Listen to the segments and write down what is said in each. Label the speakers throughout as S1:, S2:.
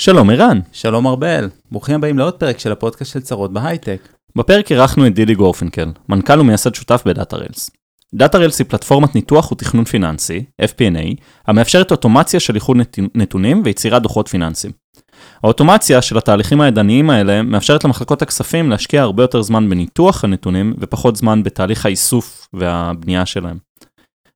S1: שלום ערן.
S2: שלום ארבל, ברוכים הבאים לעוד פרק של הפודקאסט של צרות בהייטק.
S1: בפרק אירחנו את דידי גורפינקל, מנכ"ל ומייסד שותף בדאטה ריילס. דאטה ריילס היא פלטפורמת ניתוח ותכנון פיננסי, FP&A, המאפשרת אוטומציה של איחוד נתונים ויצירת דוחות פיננסיים. האוטומציה של התהליכים הידניים האלה מאפשרת למחלקות הכספים להשקיע הרבה יותר זמן בניתוח הנתונים ופחות זמן בתהליך האיסוף והבנייה שלהם.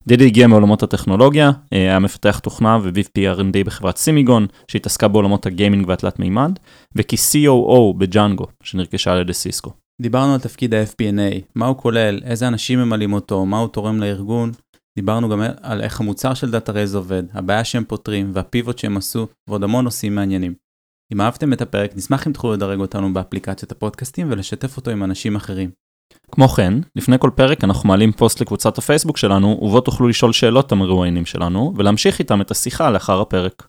S1: דידי הגיע מעולמות הטכנולוגיה, אה, היה מפתח תוכנה ו-VP R&D בחברת סימיגון, שהתעסקה בעולמות הגיימינג והתלת מימד, וכ-COO בג'אנגו, שנרכשה על ידי סיסקו.
S2: דיברנו על תפקיד ה-FP&A, מה הוא כולל, איזה אנשים ממלאים אותו, מה הוא תורם לארגון. דיברנו גם על איך המוצר של דאטה ריילס עובד, הבעיה שהם פותרים וה pivot שהם עשו, ועוד המון נושאים מעניינים. אם אהבתם את הפרק, נשמח אם תוכלו לדרג אותנו באפליקציית הפודקאסטים ולשתף אותו עם אנשים אחרים.
S1: כמו כן, לפני כל פרק אנחנו מעלים פוסט לקבוצת הפייסבוק שלנו, ובו תוכלו לשאול שאלות המרואיינים שלנו, ולהמשיך איתם את השיחה לאחר הפרק.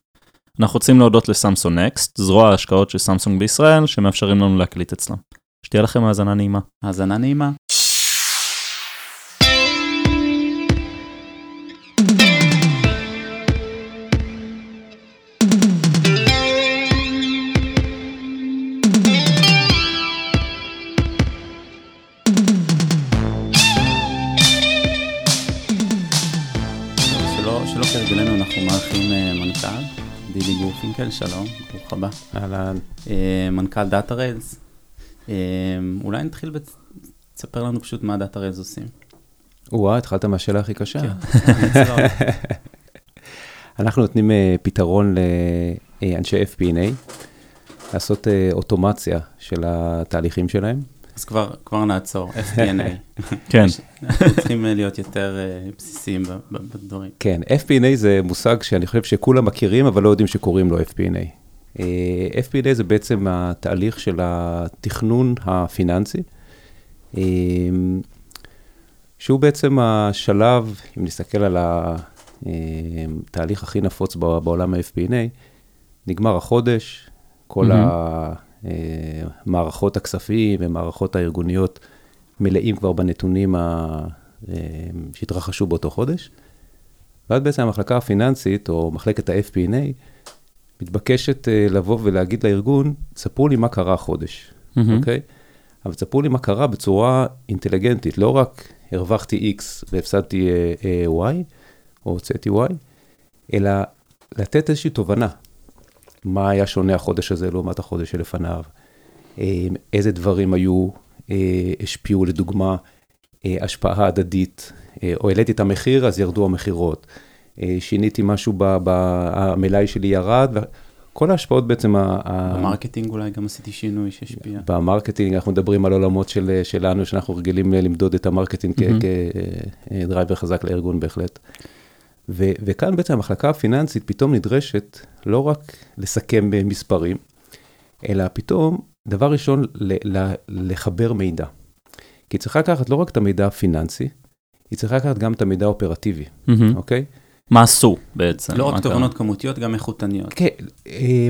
S1: אנחנו רוצים להודות לסמסונג נקסט, זרוע ההשקעות של סמסונג בישראל, שמאפשרים לנו להקליט אצלם. שתהיה לכם האזנה נעימה.
S2: האזנה נעימה. פינקל, שלום, ברוך הבא.
S3: אהלן.
S2: אה, מנכ"ל דאטה ריילס. אה, אולי נתחיל, תספר לנו פשוט מה דאטה ריילס עושים.
S3: וואו, התחלת מהשאלה הכי קשה.
S2: כן,
S3: אנחנו נותנים אה, פתרון לאנשי FP&A, לעשות אוטומציה של התהליכים שלהם.
S2: אז כבר, כבר נעצור, FP&A.
S1: כן.
S2: צריכים להיות יותר בסיסיים בדברים.
S3: כן, FP&A זה מושג שאני חושב שכולם מכירים, אבל לא יודעים שקוראים לו FP&A. FP&A זה בעצם התהליך של התכנון הפיננסי, שהוא בעצם השלב, אם נסתכל על התהליך הכי נפוץ בעולם ה-FP&A, נגמר החודש, כל mm-hmm. מערכות הכספים ומערכות הארגוניות מלאים כבר בנתונים שהתרחשו באותו חודש. ואז בעצם המחלקה הפיננסית, או מחלקת ה-FP&A, מתבקשת לבוא ולהגיד לארגון, ספרו לי מה קרה החודש, mm-hmm. אוקיי? אבל ספרו לי מה קרה בצורה אינטליגנטית, לא רק הרווחתי X והפסדתי Y, או הוצאתי Y, אלא לתת איזושהי תובנה. מה היה שונה החודש הזה לעומת החודש שלפניו, אה, איזה דברים היו, אה, השפיעו לדוגמה, אה, השפעה הדדית, או העליתי את המחיר אז ירדו המכירות, שיניתי משהו, המלאי שלי ירד, כל ההשפעות בעצם...
S2: במרקטינג אולי גם עשיתי שינוי שהשפיע.
S3: ב marketing אנחנו מדברים על עולמות של, שלנו, שאנחנו רגילים למדוד את ה marketing mm-hmm. כ driver חזק לארגון בהחלט. ו- וכאן בעצם המחלקה הפיננסית פתאום נדרשת לא רק לסכם במספרים, אלא פתאום, דבר ראשון, ל- ל- לחבר מידע. כי היא צריכה לקחת לא רק את המידע הפיננסי, היא צריכה לקחת גם את המידע האופרטיבי, mm-hmm. אוקיי?
S1: מה עשו בעצם?
S2: לא רק תובנות כמותיות, גם איכותניות.
S3: כן, אה,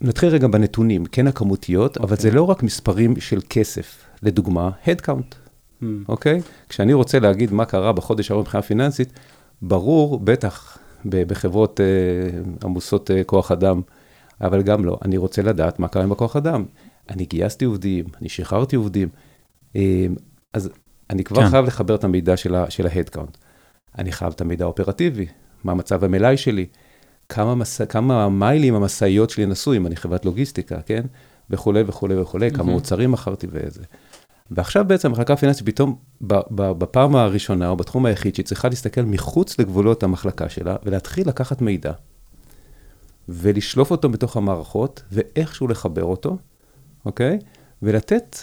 S3: נתחיל רגע בנתונים, כן הכמותיות, okay. אבל אוקיי. זה לא רק מספרים של כסף. לדוגמה, Headcount, mm. אוקיי? כשאני רוצה להגיד מה קרה בחודש האחרון מבחינה פיננסית, ברור, בטח בחברות uh, עמוסות uh, כוח אדם, אבל גם לא, אני רוצה לדעת מה קרה עם הכוח אדם. אני גייסתי עובדים, אני שחררתי עובדים, uh, אז אני כבר כן. חייב לחבר את המידע של ה-Headcount. אני חייב את המידע האופרטיבי, מה מצב המלאי שלי, כמה, מס... כמה מיילים המשאיות שלי נסעו, אם אני חברת לוגיסטיקה, כן? וכולי וכולי וכולי, mm-hmm. כמה מוצרים מכרתי ואיזה. ועכשיו בעצם המחלקה הפיננסית פתאום, בפעם הראשונה, או בתחום היחיד, שהיא צריכה להסתכל מחוץ לגבולות המחלקה שלה, ולהתחיל לקחת מידע, ולשלוף אותו בתוך המערכות, ואיכשהו לחבר אותו, אוקיי? ולתת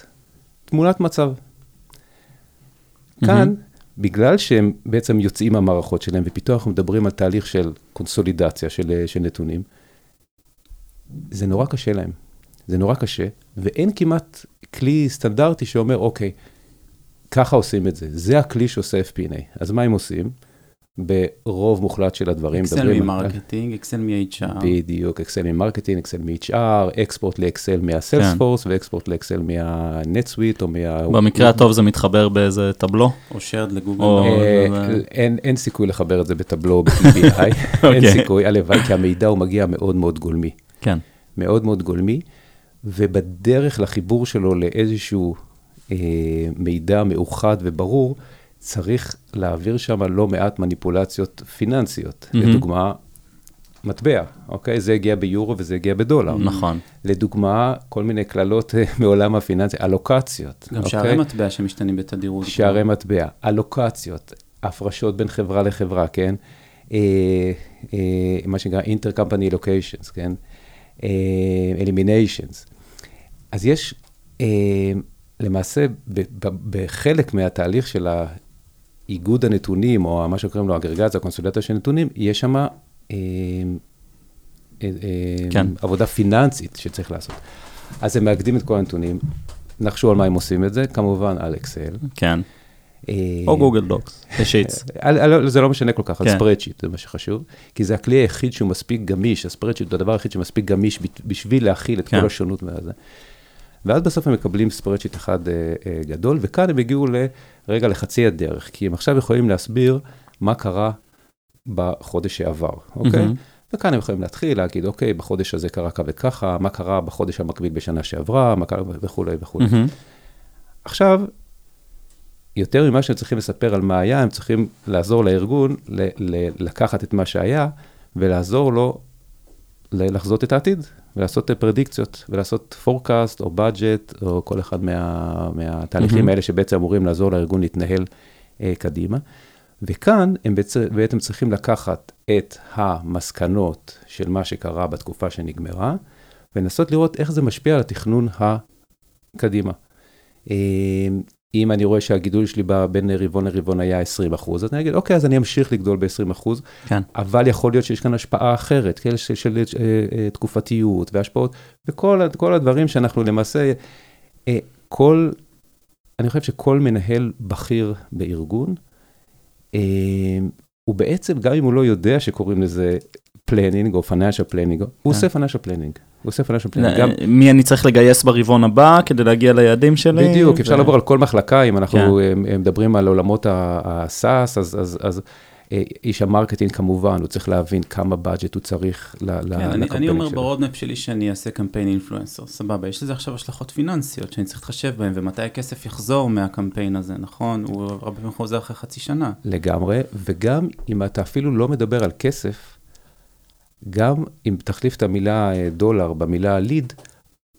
S3: תמונת מצב. כאן, mm-hmm. בגלל שהם בעצם יוצאים מהמערכות שלהם, ופתאום אנחנו מדברים על תהליך של קונסולידציה של, של נתונים, זה נורא קשה להם. זה נורא קשה, ואין כמעט כלי סטנדרטי שאומר, אוקיי, ככה עושים את זה, זה הכלי שעושה FP&A. אז מה הם עושים? ברוב מוחלט של הדברים.
S2: אקסל מ marketing, אקסל מ-HR.
S3: בדיוק, אקסל מ marketing, אקסל מ-HR, export לאקסל מהסיילספורס, כן. ו export לאקסל מהנטסוויט או מה...
S1: במקרה הטוב זה מתחבר באיזה טבלו?
S2: או shared לגוגל. או... אה,
S3: אין, אין סיכוי לחבר את זה בטבלו ב-BI, אין אוקיי. סיכוי, הלוואי, כי המידע הוא מגיע מאוד מאוד גולמי.
S1: כן.
S3: מאוד מאוד גולמי, ובדרך לחיבור שלו לאיזשהו אה, מידע מאוחד וברור, צריך להעביר שם לא מעט מניפולציות פיננסיות. Mm-hmm. לדוגמה, מטבע, אוקיי? זה הגיע ביורו וזה הגיע בדולר.
S1: נכון.
S3: לדוגמה, כל מיני קללות אה, מעולם הפיננסי, אלוקציות.
S2: גם
S3: אוקיי?
S2: שערי מטבע שמשתנים בתדירות.
S3: שערי מטבע, אלוקציות, הפרשות בין חברה לחברה, כן? אה, אה, מה שנקרא Inter-Company Locations, כן? אה, Eliminations. אז יש, אה, למעשה, בחלק מהתהליך של איגוד הנתונים, או מה שקוראים לו אגרגציה, קונסולידציה של נתונים, יש שם אה, אה, אה,
S1: כן.
S3: עבודה פיננסית שצריך לעשות. אז הם מאגדים את כל הנתונים, נחשו על מה הם עושים את זה, כמובן על אקסל.
S1: כן.
S3: אה,
S1: או גוגל דוקס, שיטס.
S3: על- על- זה לא משנה כל כך, על
S1: כן.
S3: זה מה שחשוב, כי זה הכלי היחיד שהוא מספיק גמיש, ה spreadsheet הוא הדבר היחיד שמספיק גמיש בשביל להכיל את
S1: כן.
S3: כל השונות מהזה. ואז בסוף הם מקבלים spreadsheet אחד אה, אה, גדול, וכאן הם הגיעו לרגע לחצי הדרך, כי הם עכשיו יכולים להסביר מה קרה בחודש שעבר, אוקיי? וכאן הם יכולים להתחיל להגיד, אוקיי, בחודש הזה קרה כך וככה, מה קרה בחודש המקביל בשנה שעברה, מה קרה וכולי וכולי. עכשיו, יותר ממה שהם צריכים לספר על מה היה, הם צריכים לעזור לארגון ל- ל- לקחת את מה שהיה ולעזור לו ל- לחזות את העתיד, ולעשות אה, פרדיקציות, ולעשות forecast או budget, או כל אחד מה, מהתהליכים
S1: מהמם.
S3: האלה שבעצם אמורים לעזור לארגון להתנהל אה, קדימה. וכאן הם בעצם, בעצם צריכים לקחת את המסקנות של מה שקרה בתקופה שנגמרה, ולנסות לראות איך זה משפיע על התכנון הקדימה. אם אני רואה שהגידול שלי בין רבעון לרבעון היה 20 אחוז, אז אני אגיד, אוקיי, אז אני אמשיך לגדול ב-20 אחוז,
S1: כן.
S3: אבל יכול להיות שיש כאן השפעה אחרת, כן, של, של אה, אה, תקופתיות והשפעות, וכל הדברים שאנחנו למעשה, אה, כל, אני חושב שכל מנהל בכיר בארגון, הוא בעצם, גם אם הוא לא יודע שקוראים לזה planning או financial planning, הוא עושה financial planning, הוא עושה financial planning. גם,
S1: מי אני צריך לגייס ברבעון הבא כדי להגיע ליעדים שלי?
S3: בדיוק, אפשר
S1: ו-
S3: לעבור על כל מחלקה, אם אנחנו
S1: כן.
S3: אה, אה, מדברים על עולמות ה-SaaS, אז, אז, אז אה, איש ה marketing כמובן, הוא צריך להבין כמה budget הוא צריך
S2: כן, אני, אני
S3: לקמפיינים
S2: אומר
S3: שלו.
S2: ב roadmap שלי שאני אעשה קמפיין influencer, סבבה, יש לזה עכשיו השלכות פיננסיות שאני צריך להתחשב בהן, ומתי הכסף יחזור מהקמפיין הזה, נכון? הוא הרבה פעמים חוזר אחרי חצי שנה.
S3: לגמרי, וגם אם אתה אפילו לא מדבר על כסף, גם אם תחליף את המילה אה, דולר במילה lead,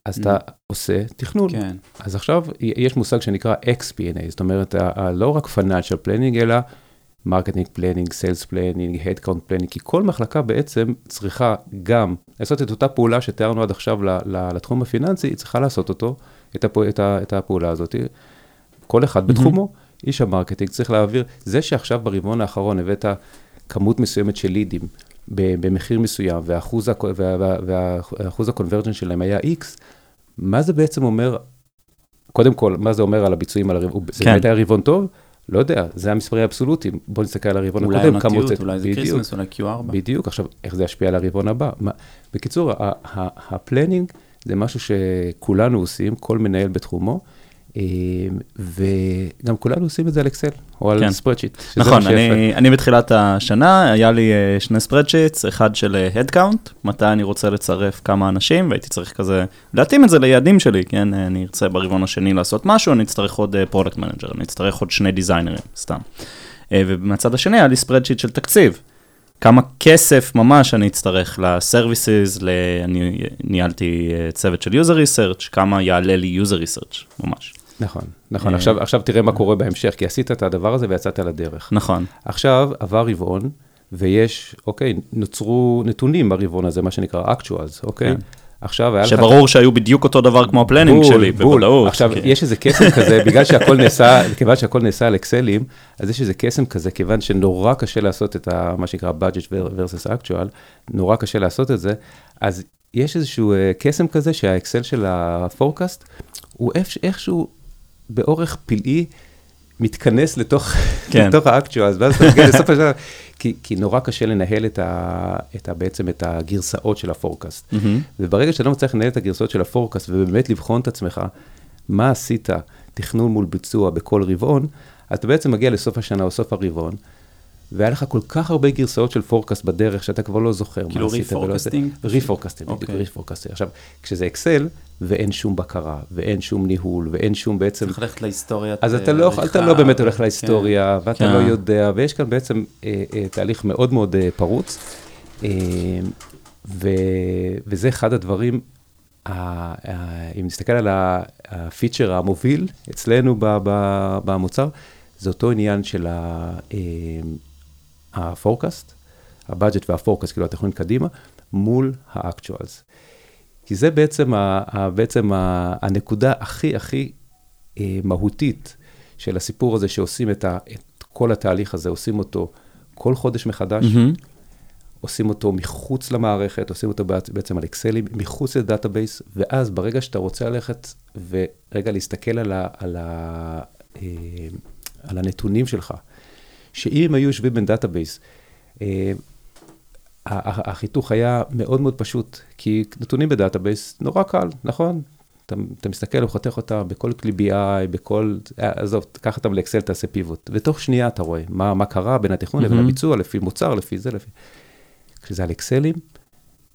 S3: אז אתה עושה תכנון.
S2: כן,
S3: אז עכשיו יש מושג שנקרא XP&A, זאת אומרת, לא רק financial planning, אלא marketing planning, sales planning, headcount planning, כי כל מחלקה בעצם צריכה גם לעשות את אותה פעולה שתיארנו עד עכשיו לתחום הפיננסי, היא צריכה לעשות אותו, את, הפ, את, ה, את הפעולה הזאת. כל אחד בתחומו, איש ה marketing צריך להעביר, זה שעכשיו ברבעון האחרון הבאת כמות מסוימת של לידים במחיר מסוים, וה, והאחוז ה conversion שלהם היה X, מה זה בעצם אומר, קודם כל, מה זה אומר על הביצועים על הרבעון, זה
S1: כן.
S3: באמת היה רבעון טוב? לא יודע, זה המספרים האבסולוטיים, בוא נסתכל על הרבעון
S2: אולי
S3: הקודם, כמה
S2: עונתיות,
S3: הוצאת.
S2: אולי זה
S3: בדיוק,
S2: Christmas, אולי Q4.
S3: בדיוק, עכשיו, איך זה ישפיע על הרבעון הבא? מה, בקיצור, ה planning זה משהו שכולנו עושים, כל מנהל בתחומו, וגם כולנו עושים את זה על אקסל, או על
S1: כן.
S3: spreadsheet.
S1: נכון, אני, אני בתחילת השנה, היה לי אה, שני spreadsheets, אחד של ה headcount, מתי אני רוצה לצרף כמה אנשים, והייתי צריך כזה להתאים את זה ליעדים שלי, כן? אה, אני ארצה ברבעון השני לעשות משהו, אני אצטרך עוד product manager, אני אצטרך עוד שני designerים, סתם. אה, ומהצד השני היה לי spreadsheet של תקציב. כמה כסף ממש אני אצטרך ל services, ל... אני ניהלתי אה, צוות של user research, כמה יעלה לי user research, ממש.
S3: נכון, נכון,
S1: אה,
S3: עכשיו, עכשיו תראה מה קורה בהמשך, כי עשית את הדבר הזה ויצאת לדרך.
S1: נכון,
S3: עכשיו עבר רבעון, ויש, אוקיי, נוצרו נתונים ברבעון הזה, מה שנקרא actuals, אוקיי?
S1: כן.
S3: עכשיו היה לך...
S1: שברור שהיו בדיוק אותו דבר כמו ה planning
S3: בול,
S1: שלי,
S3: בול.
S1: בוודאות.
S3: עכשיו,
S1: כן.
S3: יש איזה קסם כזה, בגלל שהכל נעשה, כיוון שהכל נעשה על אקסלים, אז יש איזה קסם כזה, כיוון שנורא קשה לעשות את ה, מה שנקרא budget versus actual, נורא קשה לעשות את זה, אז יש איזשהו אה, קסם כזה שהאקסל של ה-forecast, הוא איכשהו באורך פלאי מתכנס לתוך,
S1: כן.
S3: לתוך ה actuals, ואז אתה מגיע לסוף השנה, כי, כי נורא קשה לנהל את ה, את ה, בעצם את הגרסאות של ה forecast.
S1: מהמם.
S3: וברגע שאתה לא מצליח לנהל את הגרסאות של ה forecast ובאמת לבחון את עצמך, מה עשית, תכנון מול ביצוע בכל רבעון, אתה בעצם מגיע לסוף השנה או סוף הרבעון, והיה לך כל כך הרבה גרסאות של forecast בדרך, שאתה כבר לא זוכר מה
S2: כאילו
S3: עשית. ולא עשית.
S2: reforecasting?
S3: reforecasting, בדיוק,
S2: אוקיי.
S3: reforecasting. עכשיו, כשזה אקסל, ואין שום בקרה, ואין שום ניהול, ואין שום בעצם...
S2: צריך ללכת להיסטוריה.
S3: אז אתה לא, אתה לא באמת הולך להיסטוריה, ואתה
S1: כן.
S3: לא יודע, ויש כאן בעצם אה, אה, תהליך מאוד מאוד אה, פרוץ, אה, ו, וזה אחד הדברים, ה, ה, אם נסתכל על הפיצ'ר המוביל אצלנו במוצר, זה אותו עניין של ה- אה, הפורקאסט, ה budget וה forecast, כאילו התכנון קדימה, מול ה actuals. כי זה בעצם, ה, ה, בעצם ה, הנקודה הכי הכי אה, מהותית של הסיפור הזה, שעושים את, ה, את כל התהליך הזה, עושים אותו כל חודש מחדש,
S1: מהמם.
S3: עושים אותו מחוץ למערכת, עושים אותו בעצ- בעצם על אקסלים, מחוץ ל database, ואז ברגע שאתה רוצה ללכת ורגע להסתכל על, ה, על, ה, אה, על הנתונים שלך, שאם הם היו יושבים ב-database, אה, החיתוך היה מאוד מאוד פשוט, כי נתונים ב database נורא קל, נכון? אתה, אתה מסתכל וחותך אותה בכל כלי BI, בכל, אה, עזוב, קח אותם לאקסל, תעשה pivot, ותוך שנייה אתה רואה מה, מה קרה בין התכנון לבין
S1: מהמם.
S3: הביצוע, לפי מוצר, לפי זה, לפי... כשזה על אקסלים,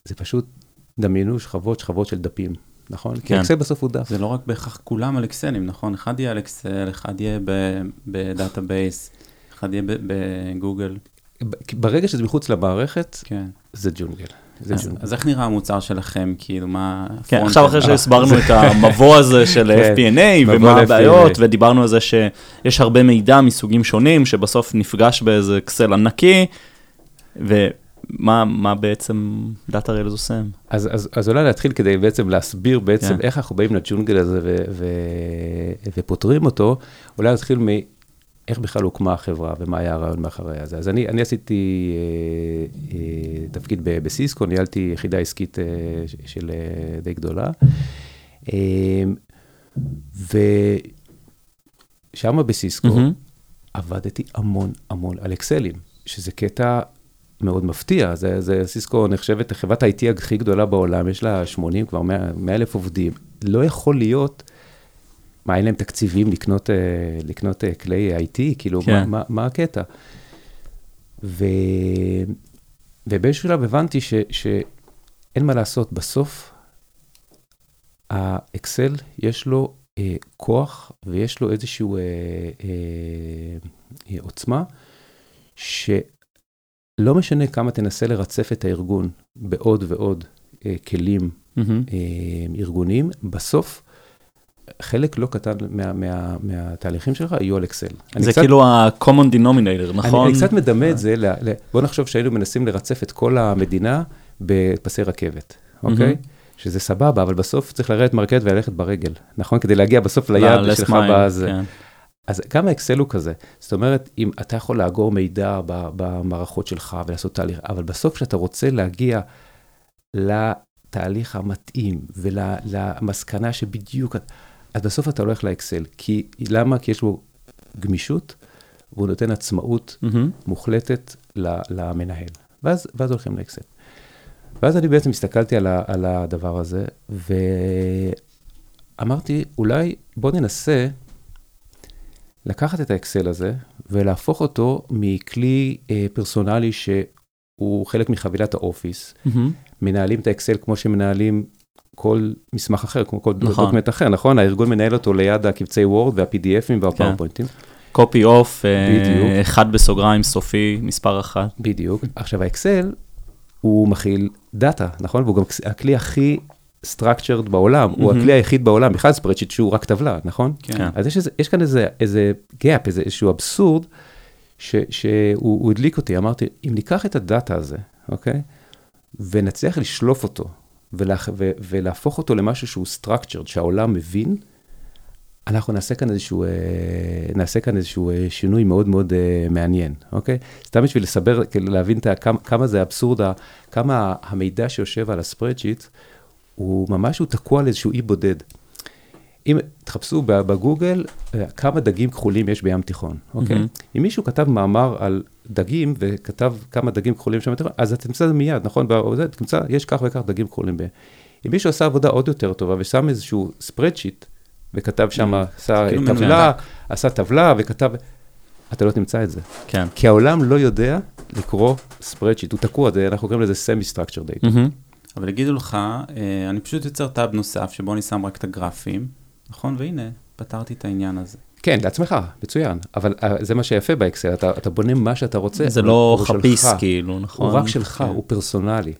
S3: זה פשוט, דמיינו שכבות שכבות של דפים, נכון? כי
S1: כן.
S3: אקסל בסוף הוא דף.
S2: זה לא רק בהכרח כולם על אקסלים, נכון? אחד יהיה על אקסל, אחד יהיה ב database, אחד יהיה בגוגל,
S3: ברגע שזה מחוץ למערכת,
S2: כן.
S3: זה ג'ונגל.
S2: אז, איך נראה המוצר שלכם, כאילו, מה...
S1: כן, עכשיו אחרי שהסברנו את המבוא הזה של
S3: כן,
S1: FP&A ומה הבעיות. ודיברנו על זה שיש הרבה מידע מסוגים שונים, שבסוף נפגש באיזה אקסל ענקי, ומה מה בעצם דאטה ריילס עושה?
S3: אז, אז, אז אולי להתחיל כדי בעצם להסביר בעצם
S1: כן.
S3: איך אנחנו באים לג'ונגל הזה ו, ו, ופותרים אותו, אולי להתחיל מאיך בכלל הוקמה החברה ומה היה הרעיון מאחורי הזה. אז אני, אני עשיתי אה, אה, תפקיד בסיסקו, ניהלתי יחידה עסקית אה, של אה, די גדולה. אה, ושם בסיסקו
S1: מהמם.
S3: עבדתי המון המון על אקסלים, שזה קטע מאוד מפתיע. זה, זה סיסקו נחשבת חברת ה-IT הכי גדולה בעולם, יש לה 80, כבר 100 אלף עובדים. לא יכול להיות, מה, אין להם תקציבים לקנות, אה, לקנות אה, כלי IT? כאילו,
S1: כן.
S3: מה, מה, מה הקטע? ו... ובאיזשהו שלב הבנתי ש, שאין מה לעשות, בסוף האקסל יש לו אה, כוח ויש לו איזשהו אה, אה, אה, עוצמה, שלא משנה כמה תנסה לרצף את הארגון בעוד ועוד אה, כלים
S1: מהמם.
S3: אה, ארגוניים, בסוף חלק לא קטן מה, מה, מהתהליכים שלך יהיו על אקסל.
S1: זה
S3: קצת-
S1: כאילו ה-common denominator, נכון?
S3: אני, אני קצת מדמה את זה, ל, ל, בוא נחשוב שהיינו מנסים לרצף את כל המדינה בפסי רכבת, אוקיי?
S1: מהמם.
S3: שזה סבבה, אבל בסוף צריך לרדת מהרכבת וללכת ברגל, נכון? כדי להגיע בסוף
S1: ל-
S3: ליעד שלך בזה.
S1: כן.
S3: אז גם האקסל הוא כזה. זאת אומרת, אם אתה יכול לאגור מידע במערכות שלך ולעשות תהליך, אבל בסוף כשאתה רוצה להגיע לתהליך המתאים ולמסקנה שבדיוק, אז בסוף אתה הולך לאקסל. כי, למה? כי יש בו גמישות, והוא נותן עצמאות
S1: מהמם.
S3: מוחלטת למנהל. ואז, ואז הולכים לאקסל. ואז אני בעצם הסתכלתי על, ה, על הדבר הזה, ואמרתי, אולי בוא ננסה לקחת את האקסל הזה ולהפוך אותו מכלי אה, personalי שהוא חלק מחבילת האופיס.
S1: מהמם.
S3: מנהלים את האקסל כמו שמנהלים כל מסמך אחר, כמו כל
S1: נכון.
S3: document אחר, נכון? הארגון מנהל אותו ליד הקבצי Word והPDFים וה PowerPointים.
S1: copy of,
S3: בדיוק.
S1: אה, אחד בסוגריים, סופי, מספר אחת.
S3: בדיוק. עכשיו, האקסל, הוא מכיל data, נכון? והוא גם הכלי הכי structured בעולם, הוא
S1: מהמם.
S3: הכלי היחיד בעולם, בכלל ספרדשיט שהוא רק טבלה, נכון?
S2: כן.
S1: כן.
S3: אז יש, איזה, יש כאן איזה, איזה gap, איזה, איזשהו אבסורד, ש, שהוא הוא הדליק אותי, אמרתי, אם ניקח את הדאטה הזה, אוקיי? ונצליח לשלוף אותו, ולהפוך אותו למשהו שהוא structured, שהעולם מבין, אנחנו נעשה כאן איזשהו, אה, נעשה כאן איזשהו אה, שינוי מאוד מאוד אה, מעניין, אוקיי? סתם בשביל לסבר, כאילו להבין את כמה, כמה זה אבסורד, כמה המידע שיושב על הספרדשיט, הוא ממש, הוא תקוע על איזשהו אי בודד. אם תחפשו בגוגל, אה, כמה דגים כחולים יש בים תיכון, אוקיי?
S1: מהמם.
S3: אם מישהו כתב מאמר על דגים וכתב כמה דגים כחולים שם אז אתה תמצא את זה מיד, נכון? תמצא, יש כך וכך דגים כחולים. אם מישהו עשה עבודה עוד יותר טובה ושם איזשהו ספרדשיט, וכתב שם, עשה
S2: כאילו
S3: טבלה,
S2: מנותק.
S3: עשה טבלה וכתב, אתה לא תמצא את זה.
S1: כן.
S3: כי העולם לא יודע לקרוא spreadsheet, הוא תקוע, זה- אנחנו קוראים לזה semi-structure data.
S2: אבל יגידו לך, אה, אני פשוט יוצר טאב נוסף, שבו אני שם רק את הגרפים, נכון? והנה, פתרתי את העניין הזה.
S3: כן, לעצמך, מצוין. אבל אה, זה מה שיפה באקסל, אתה, אתה בונה מה שאתה רוצה.
S1: זה לא חפיס
S3: שלך.
S1: כאילו, נכון?
S3: הוא רק שלך,
S2: כן.
S3: הוא פרסונלי.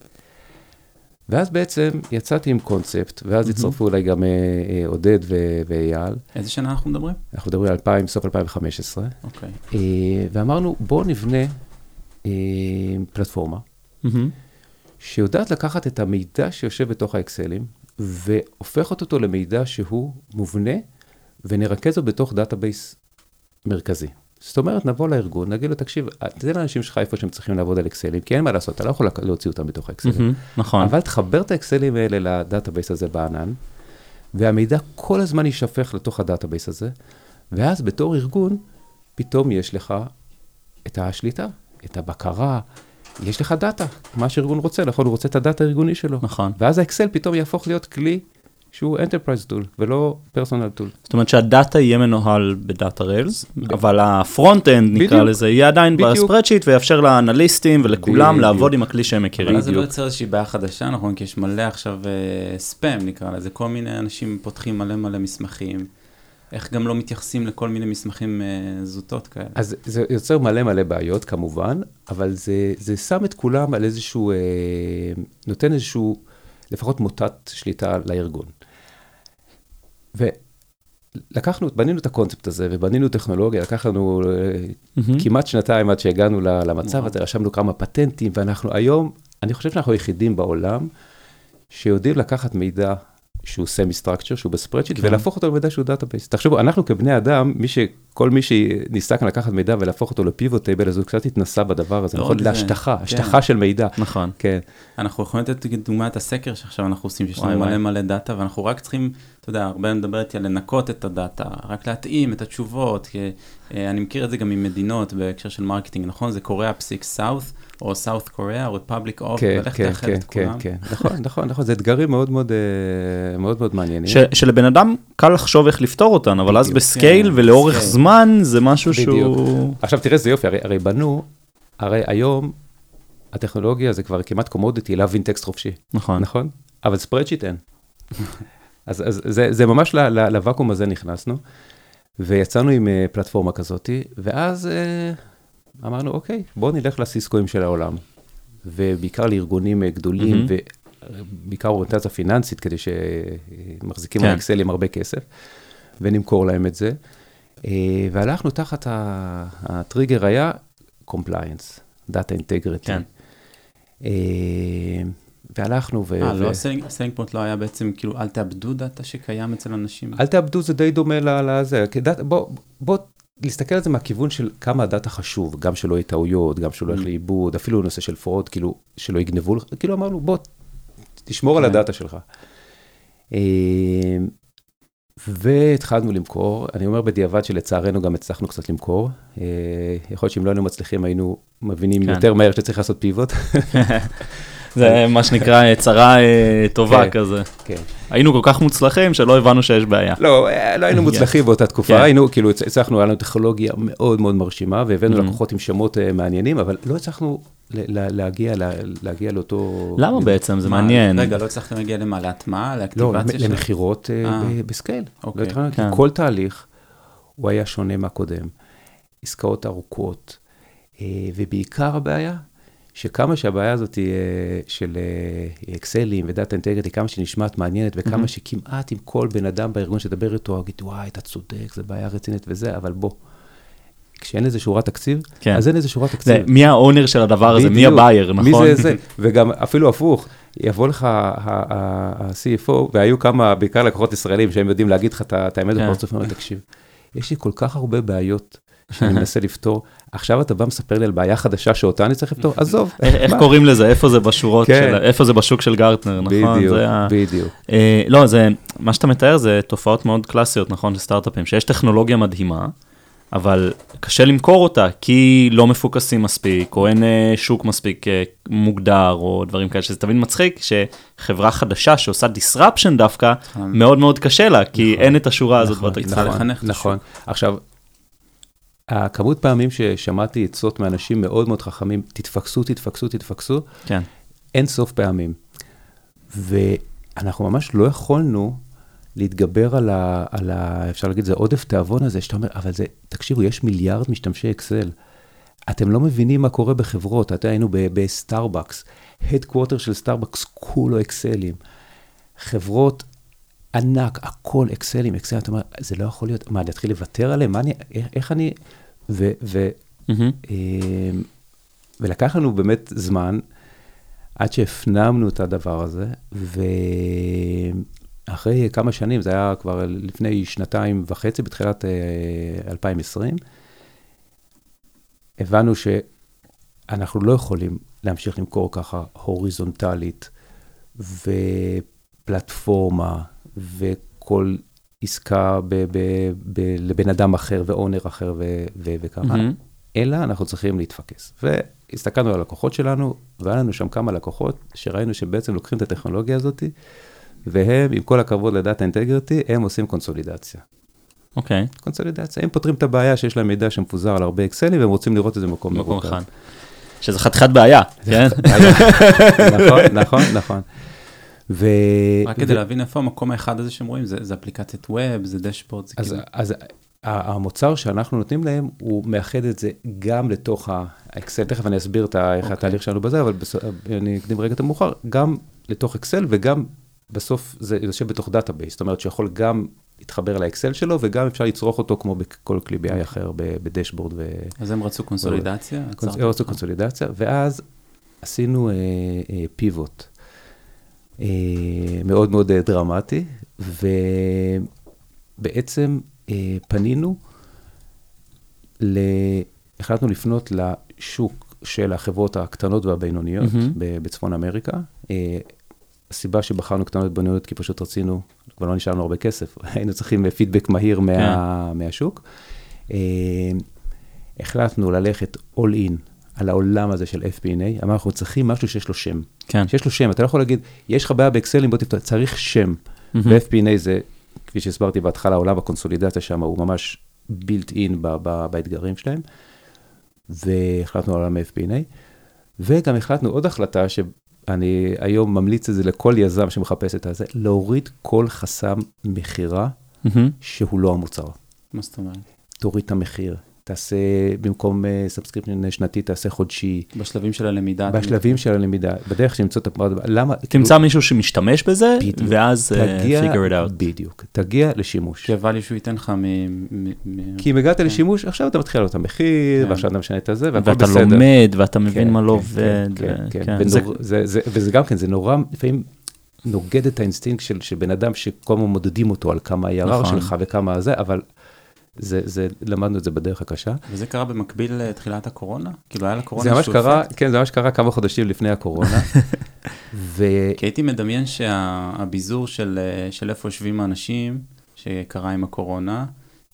S3: ואז בעצם יצאתי עם קונספט, ואז. הצטרפו אליי גם אה, אה, עודד ו- ואייל.
S2: איזה שנה אנחנו מדברים?
S3: אנחנו מדברים על 2000, סוף 2015.
S2: אוקיי.
S3: אה, ואמרנו, בואו נבנה אה, פלטפורמה. שיודעת לקחת את המידע שיושב בתוך האקסלים, והופכת אותו למידע שהוא מובנה, ונרכז אותו בתוך database מרכזי. זאת אומרת, נבוא לארגון, נגיד לו, תקשיב, תן לאנשים שלך איפה שהם צריכים לעבוד על אקסלים, כי אין מה לעשות, אתה לא יכול להוציא אותם בתוך האקסלים.
S1: נכון.
S3: אבל תחבר את האקסלים האלה ל database הזה בענן, והמידע כל הזמן יישפך לתוך ה database הזה, ואז בתור ארגון, פתאום יש לך את השליטה, את הבקרה, יש לך data, מה שארגון רוצה, נכון? הוא רוצה את ה data הארגוני שלו.
S1: נכון.
S3: ואז האקסל פתאום יהפוך להיות כלי שהוא Enterprise Tool ולא Personal Tool.
S1: זאת אומרת שה data יהיה מנוהל ב DataRails, אבל ה front end נקרא
S3: בדיוק.
S1: לזה, יהיה עדיין.
S3: ב
S1: spreadsheet ויאפשר לאנליסטים ולכולם
S3: בדיוק.
S1: לעבוד עם הכלי שהם מכירים.
S2: אבל אז זה לא. יוצר איזושהי בעיה חדשה, נכון? כי יש מלא עכשיו אה, ספאם נקרא לזה, כל מיני אנשים פותחים מלא מלא מסמכים. איך גם לא מתייחסים לכל מיני מסמכים אה, זוטות כאלה.
S3: אז זה יוצר מלא מלא בעיות כמובן, אבל זה, זה שם את כולם על איזשהו, אה, נותן איזשהו, לפחות מוטת שליטה לארגון. ולקחנו, בנינו את הקונספט הזה ובנינו טכנולוגיה, לקח לנו
S1: מהמם.
S3: כמעט שנתיים עד שהגענו למצב
S2: וואו.
S3: הזה, רשמנו כמה פטנטים, ואנחנו היום, אני חושב שאנחנו היחידים בעולם שיודעים לקחת מידע שהוא semi structure, שהוא ב spreadsheet,
S1: כן.
S3: ולהפוך אותו למידע שהוא database. תחשבו, אנחנו כבני אדם, מי ש... כל מי שניסה כאן לקחת מידע ולהפוך אותו ל pivot table, אז הוא קצת התנסה בדבר הזה,
S2: לא
S3: נכון? להשטחה,
S2: כן.
S3: השטחה של מידע.
S1: נכון.
S3: כן,
S2: אנחנו יכולים לתת דוגמא את הסקר שעכשיו אנחנו עושים, שיש לנו מלא. מלא data, ואנחנו רק צריכים, אתה יודע, הרבה מדבר איתי על לנקות את ה data, רק להתאים את התשובות, כי אה, אני מכיר את זה גם ממדינות בהקשר של marketing, נכון? זה Korea פסיק South, או South Korea, או Republic of,
S3: כן,
S2: ולך
S3: כן,
S2: תאחד
S3: כן,
S2: את
S3: כן,
S2: כולם.
S3: כן, נכון, נכון, נכון, זה אתגרים מאוד מאוד, אה, מאוד מאוד מעניינים.
S1: ש- שלבן אדם קל לחשוב איך לפתור אותן, אבל אז
S3: בדיוק.
S1: ב scale
S2: כן,
S1: ולאורך
S2: ב scale.
S1: זמן זה משהו
S3: בדיוק.
S1: שהוא...
S3: עכשיו תראה איזה יופי, הרי, הרי בנו, הרי היום הטכנולוגיה זה כבר כמעט commodity להבין טקסט חופשי.
S1: נכון.
S3: נכון? אבל ספרדשיט אין. אז, אז זה, זה ממש ל, ל, לוואקום הזה נכנסנו, ויצאנו עם uh, פלטפורמה כזאתי, ואז uh, אמרנו, אוקיי, בואו נלך לסיסקואים של העולם, ובעיקר לארגונים uh, גדולים,
S1: מהמם.
S3: ובעיקר אוריינטציה פיננסית, כדי שמחזיקים
S1: כן.
S3: על אקסל עם הרבה כסף, ונמכור להם את זה. Uh, והלכנו תחת הטריגר היה compliance, data integrity.
S1: כן.
S3: אה, והלכנו ו...
S2: אה, לא, ה selling point לא היה בעצם, כאילו, אל תאבדו data שקיים אצל אנשים?
S3: אל תאבדו, זה די דומה לזה. בוא, בוא להסתכל על זה מהכיוון של כמה ה data חשוב, גם שלא יהיו טעויות, גם שלא ילך
S2: Mm.
S3: לאיבוד, אפילו נושא של fraud, כאילו, שלא יגנבו לך, כאילו אמרנו, בוא, תשמור על
S2: כן.
S3: ה data שלך. אה, והתחלנו למכור, אני אומר בדיעבד שלצערנו גם הצלחנו קצת למכור. אה, יכול להיות שאם לא היינו מצליחים היינו מבינים
S1: כן.
S3: יותר מהר שצריך לעשות פיבוט.
S1: זה מה שנקרא אה, צרה אה, טובה
S3: כן.
S1: כזה.
S3: כן.
S1: היינו כל כך מוצלחים שלא הבנו שיש בעיה.
S3: לא, אה, לא היינו
S1: כן.
S3: מוצלחים באותה תקופה. היינו, כאילו, הצ- הצלחנו, היה לנו טכנולוגיה מאוד מאוד מרשימה, והבאנו
S1: Mhm.
S3: לקוחות עם שמות מעניינים, אבל לא הצלחנו ל- ל- להגיע ל- להגיע לאותו...
S1: למה בעצם? זה מעניין.
S2: רגע, לא הצלחתם להגיע למה? להטמעה?
S3: לא,
S2: לאקטיבציה של...
S3: למכירות ב
S2: scale.
S3: לא. כל תהליך, הוא היה שונה מהקודם. עסקאות ארוכות, ובעיקר הבעיה, שכמה שהבעיה הזאת אה, של אה, אקסלים ו data integrity, כמה שהיא נשמעת מעניינת, וכמה
S1: Mhm.
S3: שכמעט עם כל בן אדם בארגון שדבר איתו, יגיד, וואי, אתה צודק, זו בעיה רצינית וזה, אבל בוא, כשאין לזה שורת תקציב,
S1: כן.
S3: אז אין לזה שורת
S1: זה
S3: תקציב.
S1: מי ה owner של הדבר הזה, מי.
S3: ה
S1: buyer, נכון?
S3: מי זה זה, וגם אפילו הפוך, יבוא לך ה-CFO, והיו כמה, בעיקר לקוחות ישראלים, שהם יודעים להגיד לך את האמת
S1: כן.
S3: בפרצוף, אומר, תקשיב, יש לי כל כך הרבה בעיות שאני מנסה לפתור, עכשיו אתה בא מספר לי על בעיה חדשה שאותה אני צריך לפתור, עזוב.
S1: איך? קוראים לזה? איפה זה בשורות
S3: כן.
S1: של... איפה זה בשוק של גרטנר, נכון?
S3: בדיוק, בדיוק.
S1: אה, לא, זה, מה שאתה מתאר זה תופעות מאוד קלאסיות, נכון, של סטארט-אפים, שיש טכנולוגיה מדהימה, אבל קשה למכור אותה, כי לא מפוקסים מספיק, או אין אה, שוק מספיק אה, מוגדר, או דברים כאלה, שזה תמיד מצחיק, שחברה חדשה שעושה disruption דווקא,
S2: צריכה-
S1: מאוד מאוד קשה לה, כי
S3: נכון.
S1: אין את השורה הזאת
S3: נכון,
S1: בתקציב.
S3: נכון,
S2: את
S3: נכון. עכשיו, הכמות פעמים ששמעתי עצות מאנשים מאוד מאוד חכמים, תתפקסו, תתפקסו, תתפקסו,
S1: כן.
S3: אין סוף פעמים. ואנחנו ממש לא יכולנו להתגבר על ה... על ה אפשר להגיד, זה עודף תיאבון הזה, שאתה אומר, אבל זה, תקשיבו, יש מיליארד משתמשי אקסל. אתם לא מבינים מה קורה בחברות, אתה היינו בסטארבקס, ה headquarter של סטארבקס, כולו אקסלים. חברות ענק, הכל אקסלים, אקסלים, אתה אומר, זה לא יכול להיות, מה, אני אתחיל לוותר עליהם? מה אני, איך, אני... ו, ו,
S1: Mm-hmm.
S3: אה, ולקח לנו באמת זמן עד שהפנמנו את הדבר הזה, ואחרי כמה שנים, זה היה כבר לפני שנתיים וחצי, בתחילת אה, 2020, הבנו שאנחנו לא יכולים להמשיך למכור ככה הוריזונטלית, ופלטפורמה, וכל עסקה ב- ב- ב- לבן אדם אחר ואונר אחר ו- ו- וככה,
S1: מהמם.
S3: אלא אנחנו צריכים להתפקס. והסתכלנו על הלקוחות שלנו, והיה לנו שם כמה לקוחות שראינו שבעצם לוקחים את הטכנולוגיה הזאת, והם, עם כל הכבוד לדאטה אינטגריטי, הם עושים קונסולידציה.
S1: אוקיי,
S3: קונסולידציה, הם פותרים את הבעיה שיש להם מידע שמפוזר על הרבה אקסלים, והם רוצים לראות את זה במקום.
S1: אחד. שזה חתיכת בעיה, כן?
S3: נכון, נכון, נכון. ו...
S2: רק
S3: ו-
S2: כדי להבין איפה המקום האחד הזה שהם רואים, זה זה אפליקציית ווב, זה דשבורד, זה
S3: אז,
S2: כאילו...
S3: אז המוצר שאנחנו נותנים להם, הוא מאחד את זה גם לתוך האקסל, תכף אני אסביר את איך
S2: אוקיי.
S3: התהליך שלנו בזה, אבל בס... אני אקדים רגע את המאוחר, גם לתוך אקסל וגם בסוף זה יושב בתוך database, זאת אומרת שיכול גם להתחבר לאקסל שלו וגם אפשר לצרוך אותו כמו בכל כלי BI אחר ב dashboard ו...
S2: אז הם רצו קונסולידציה?
S3: קונס-
S2: עצרתם?
S3: רצו קונסולידציה, ואז עשינו אה, אה, pivot מאוד מאוד אה, דרמטי, ובעצם אה, פנינו, ל... החלטנו לפנות לשוק של החברות הקטנות והבינוניות. ב- בצפון אמריקה. אה, הסיבה שבחרנו קטנות ובינוניות, כי פשוט רצינו, כבר לא נשארנו הרבה כסף, היינו צריכים פידבק מהיר מה, מהשוק. אה, החלטנו ללכת all in על העולם הזה של FP&A, אמרנו, אנחנו צריכים משהו שיש לו שם.
S1: כן.
S3: שיש לו שם, אתה לא יכול להגיד, יש לך בעיה באקסלים, בוא תפתור, צריך שם.
S1: מהמם.
S3: ו-FP&A זה, כפי שהסברתי בהתחלה, עולם הקונסולידציה שם הוא ממש built in ב- ב- באתגרים שלהם, והחלטנו על עולם ה-FP&A, וגם החלטנו עוד החלטה שאני היום ממליץ את זה לכל יזם שמחפש את הזה, להוריד כל חסם מכירה
S1: Mhm.
S3: שהוא לא המוצר.
S2: מה זאת אומרת?
S3: תוריד את המחיר, תעשה במקום subscription שנתי, תעשה חודשי,
S2: בשלבים של הלמידה?
S3: בשלבים של הלמידה, בדרך למצוא את ה fit, למה?
S1: תמצא מישהו שמשתמש בזה. ואז אה, figure it out.
S3: בדיוק, תגיע לשימוש.
S2: כי value שהוא ייתן לך מ...
S3: כי אם הגעת לשימוש, עכשיו אתה מתחיל את המחיר,
S2: כן.
S3: ועכשיו אתה משנה את הזה, והכל
S1: ואתה
S3: בסדר.
S1: לומד, ואתה מבין
S3: כן,
S1: מה לא
S3: כן,
S1: עובד.
S3: כן, כן,
S1: כן,
S3: כן. וזה גם כן, זה נורא, לפעמים נוגד את האינסטינקט של של בן אדם שכל הזמן מודדים אותו על כמה ה-IRR
S1: נכון.
S3: שלך וכמה זה, אבל זה, זה, למדנו את זה בדרך הקשה.
S2: וזה קרה במקביל לתחילת הקורונה? כאילו היה לקורונה
S3: זה ממש קרה,
S2: אפקט?
S3: כן, זה ממש קרה כמה חודשים לפני הקורונה. ו...
S2: כי הייתי מדמיין שהביזור של, של איפה יושבים האנשים, שקרה עם הקורונה,